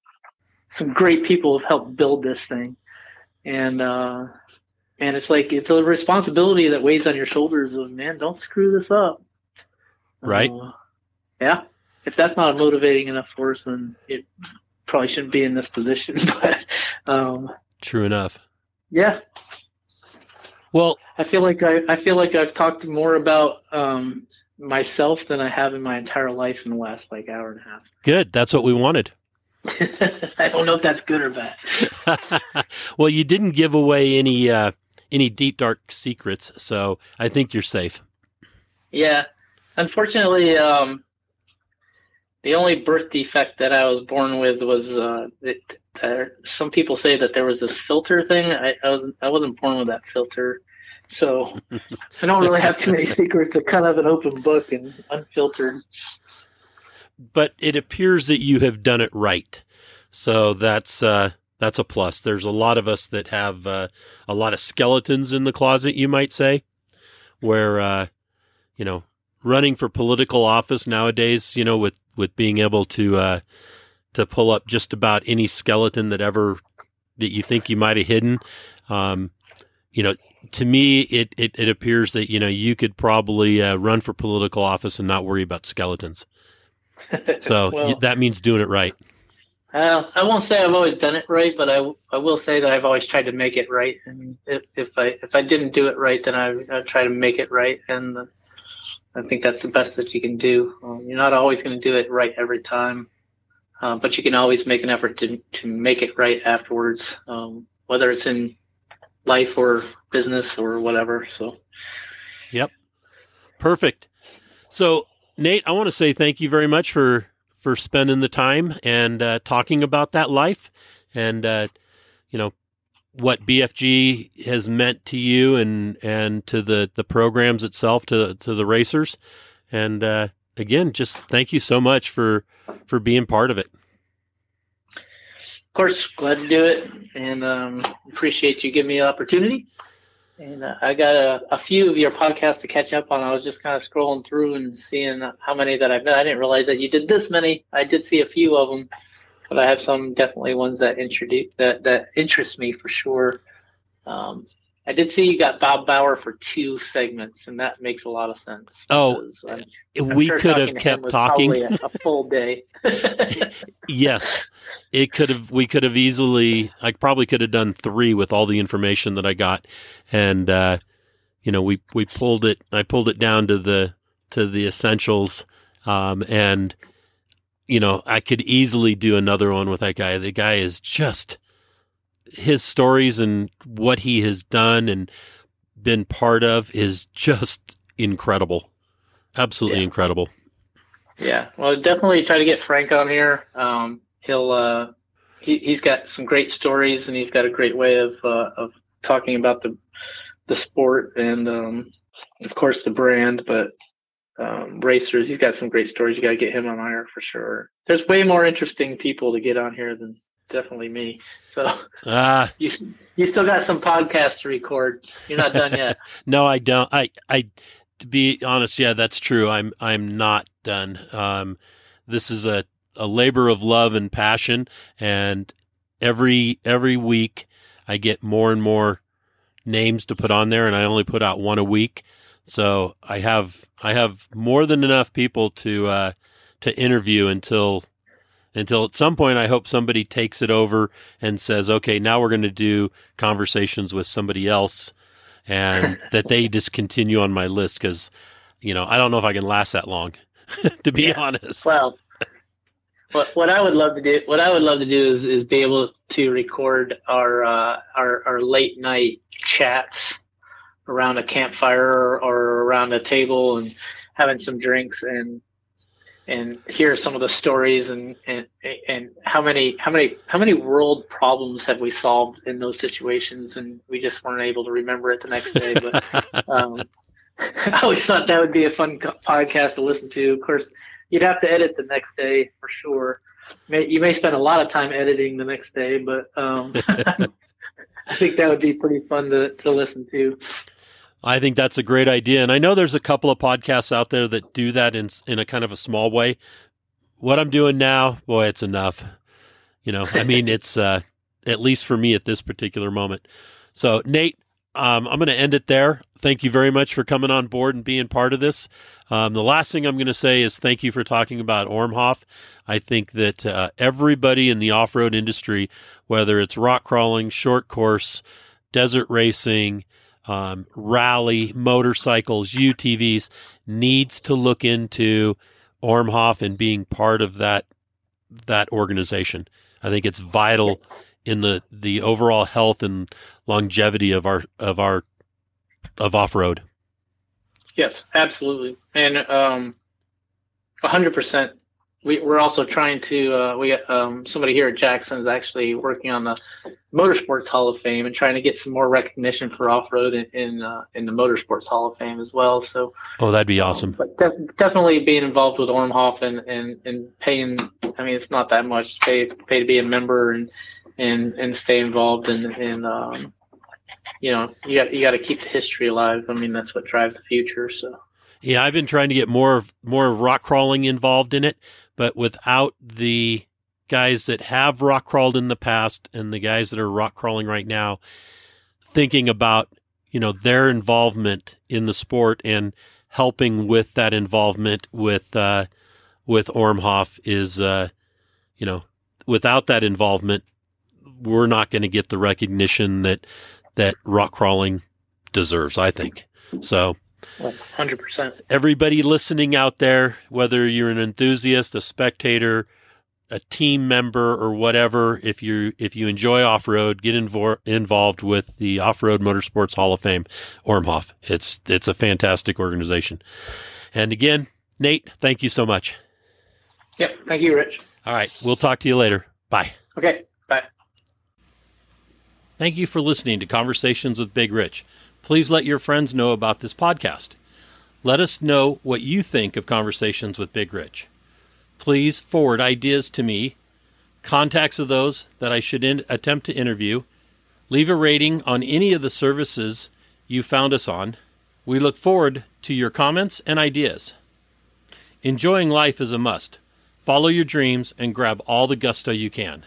some great people have helped build this thing. And uh and it's like it's a responsibility that weighs on your shoulders of man don't screw this up right uh, yeah if that's not a motivating enough force then it probably shouldn't be in this position but um true enough yeah well, I feel like I, I feel like I've talked more about um, myself than I have in my entire life in the last like hour and a half. Good. That's what we wanted. I don't know if that's good or bad. well, you didn't give away any uh, any deep dark secrets, so I think you're safe. Yeah, unfortunately, um, the only birth defect that I was born with was uh, it, uh, some people say that there was this filter thing. I, I was I wasn't born with that filter. So I don't really have too many secrets. It's kind of an open book and unfiltered. But it appears that you have done it right. So that's uh, that's a plus. There's a lot of us that have uh, a lot of skeletons in the closet, you might say, where uh, you know running for political office nowadays, you know, with with being able to uh, to pull up just about any skeleton that ever that you think you might have hidden. Um, you know, to me, it, it, it appears that you know you could probably uh, run for political office and not worry about skeletons. So Well- that means doing it right. Uh, I won't say I've always done it right, but I, I will say that I've always tried to make it right. And if, if I if I didn't do it right, then I I try to make it right. And I think that's the best that you can do. Um, you're not always going to do it right every time, uh, but you can always make an effort to to make it right afterwards, um, whether it's in life or business or whatever. So yep, Perfect. So, Nate, I want to say thank you very much for for spending the time and uh, talking about that life and uh, you know what BFG has meant to you and and to the the programs itself to to the racers. And uh, again, just thank you so much for for being part of it. of course, glad to do it, and um, appreciate you giving me the opportunity. And uh, I got a, a few of your podcasts to catch up on. I was just kind of scrolling through and seeing how many that I've done. I didn't realize that you did this many. I did see a few of them, but I have some definitely ones that introduce that that interest me for sure. Um, I did see you got Bob Bauer for two segments, and that makes a lot of sense. Oh, I'm- I'm we sure could have kept talking. A, a full day. Yes, it could have. We could have easily. I probably could have done three with all the information that I got, and uh, you know, we we pulled it. I pulled it down to the to the essentials, um, and you know, I could easily do another one with that guy. The guy is just his stories and what he has done and been part of is just incredible, absolutely Yeah. incredible. Yeah, well, definitely try to get Frank on here. Um, he'll uh, he he's got some great stories, and he's got a great way of uh, of talking about the the sport and um, of course the brand, but um, racers. He's got some great stories. You got to get him on here for sure. There's way more interesting people to get on here than definitely me. So Ah, you you still got some podcasts to record. You're not done yet. No, I don't. I, I, to be honest, yeah, that's true. I'm, I'm not done. Um, this is a, a labor of love and passion, and every, every week I get more and more names to put on there, and I only put out one a week. So I have, I have more than enough people to, uh, to interview until, until at some point I hope somebody takes it over and says, okay, now we're going to do conversations with somebody else and that they just continue on my list because you know I don't know if I can last that long, to be Yeah. honest. Well, what what I would love to do, what I would love to do is is be able to record our uh, our our late night chats around a campfire or, around a table and having some drinks and and hear some of the stories and and and how many how many how many world problems have we solved in those situations and we just weren't able to remember it the next day but um, I always thought that would be a fun podcast to listen to. Of course, you'd have to edit the next day for sure. May, you may spend a lot of time editing the next day, but um, I think that would be pretty fun to, to listen to. I think that's a great idea, and I know there's a couple of podcasts out there that do that in in a kind of a small way. What I'm doing now, boy, it's enough. You know, I mean, it's uh, at least for me at this particular moment. So, Nate, um, I'm going to end it there. Thank you very much for coming on board and being part of this. Um, the last thing I'm going to say is thank you for talking about Ormhoff. I think that uh, everybody in the off road industry, whether it's rock crawling, short course, desert racing, um, rally, motorcycles, UTVs, needs to look into Ormhoff and being part of that that organization. I think it's vital in the the overall health and longevity of our of our of off road. Yes, absolutely, and um, hundred percent. We, we're also trying to uh, we um, somebody here at Jackson is actually working on the Motorsports Hall of Fame and trying to get some more recognition for off road in in, uh, in, the Motorsports Hall of Fame as well. So oh, that'd be awesome. Um, but de- definitely being involved with Ormhoff and, and, and paying. I mean, it's not that much pay pay to be a member and and and stay involved and and um, you know you got you got to keep the history alive. I mean, that's what drives the future. So. Yeah, I've been trying to get more of more of rock crawling involved in it but without the guys that have rock crawled in the past and the guys that are rock crawling right now thinking about you know their involvement in the sport and helping with that involvement with uh, with Ormhoff is uh, you know without that involvement we're not going to get the recognition that that rock crawling deserves I think. So Hundred percent. Everybody listening out there, whether you're an enthusiast, a spectator, a team member, or whatever, if you if you enjoy off road, get invo- involved with the Off Road Motorsports Hall of Fame, Ormhoff. It's it's a fantastic organization. And again, Nate, thank you so much. Yep. Thank you, Rich. All right. We'll talk to you later. Bye. Okay. Bye. Thank you for listening to Conversations with Big Rich please let your friends know about this podcast. Let us know what you think of Conversations with Big Rich. Please forward ideas to me, contacts of those that I should in- attempt to interview. Leave a rating on any of the services you found us on. We look forward to your comments and ideas. Enjoying life is a must. Follow your dreams and grab all the gusto you can.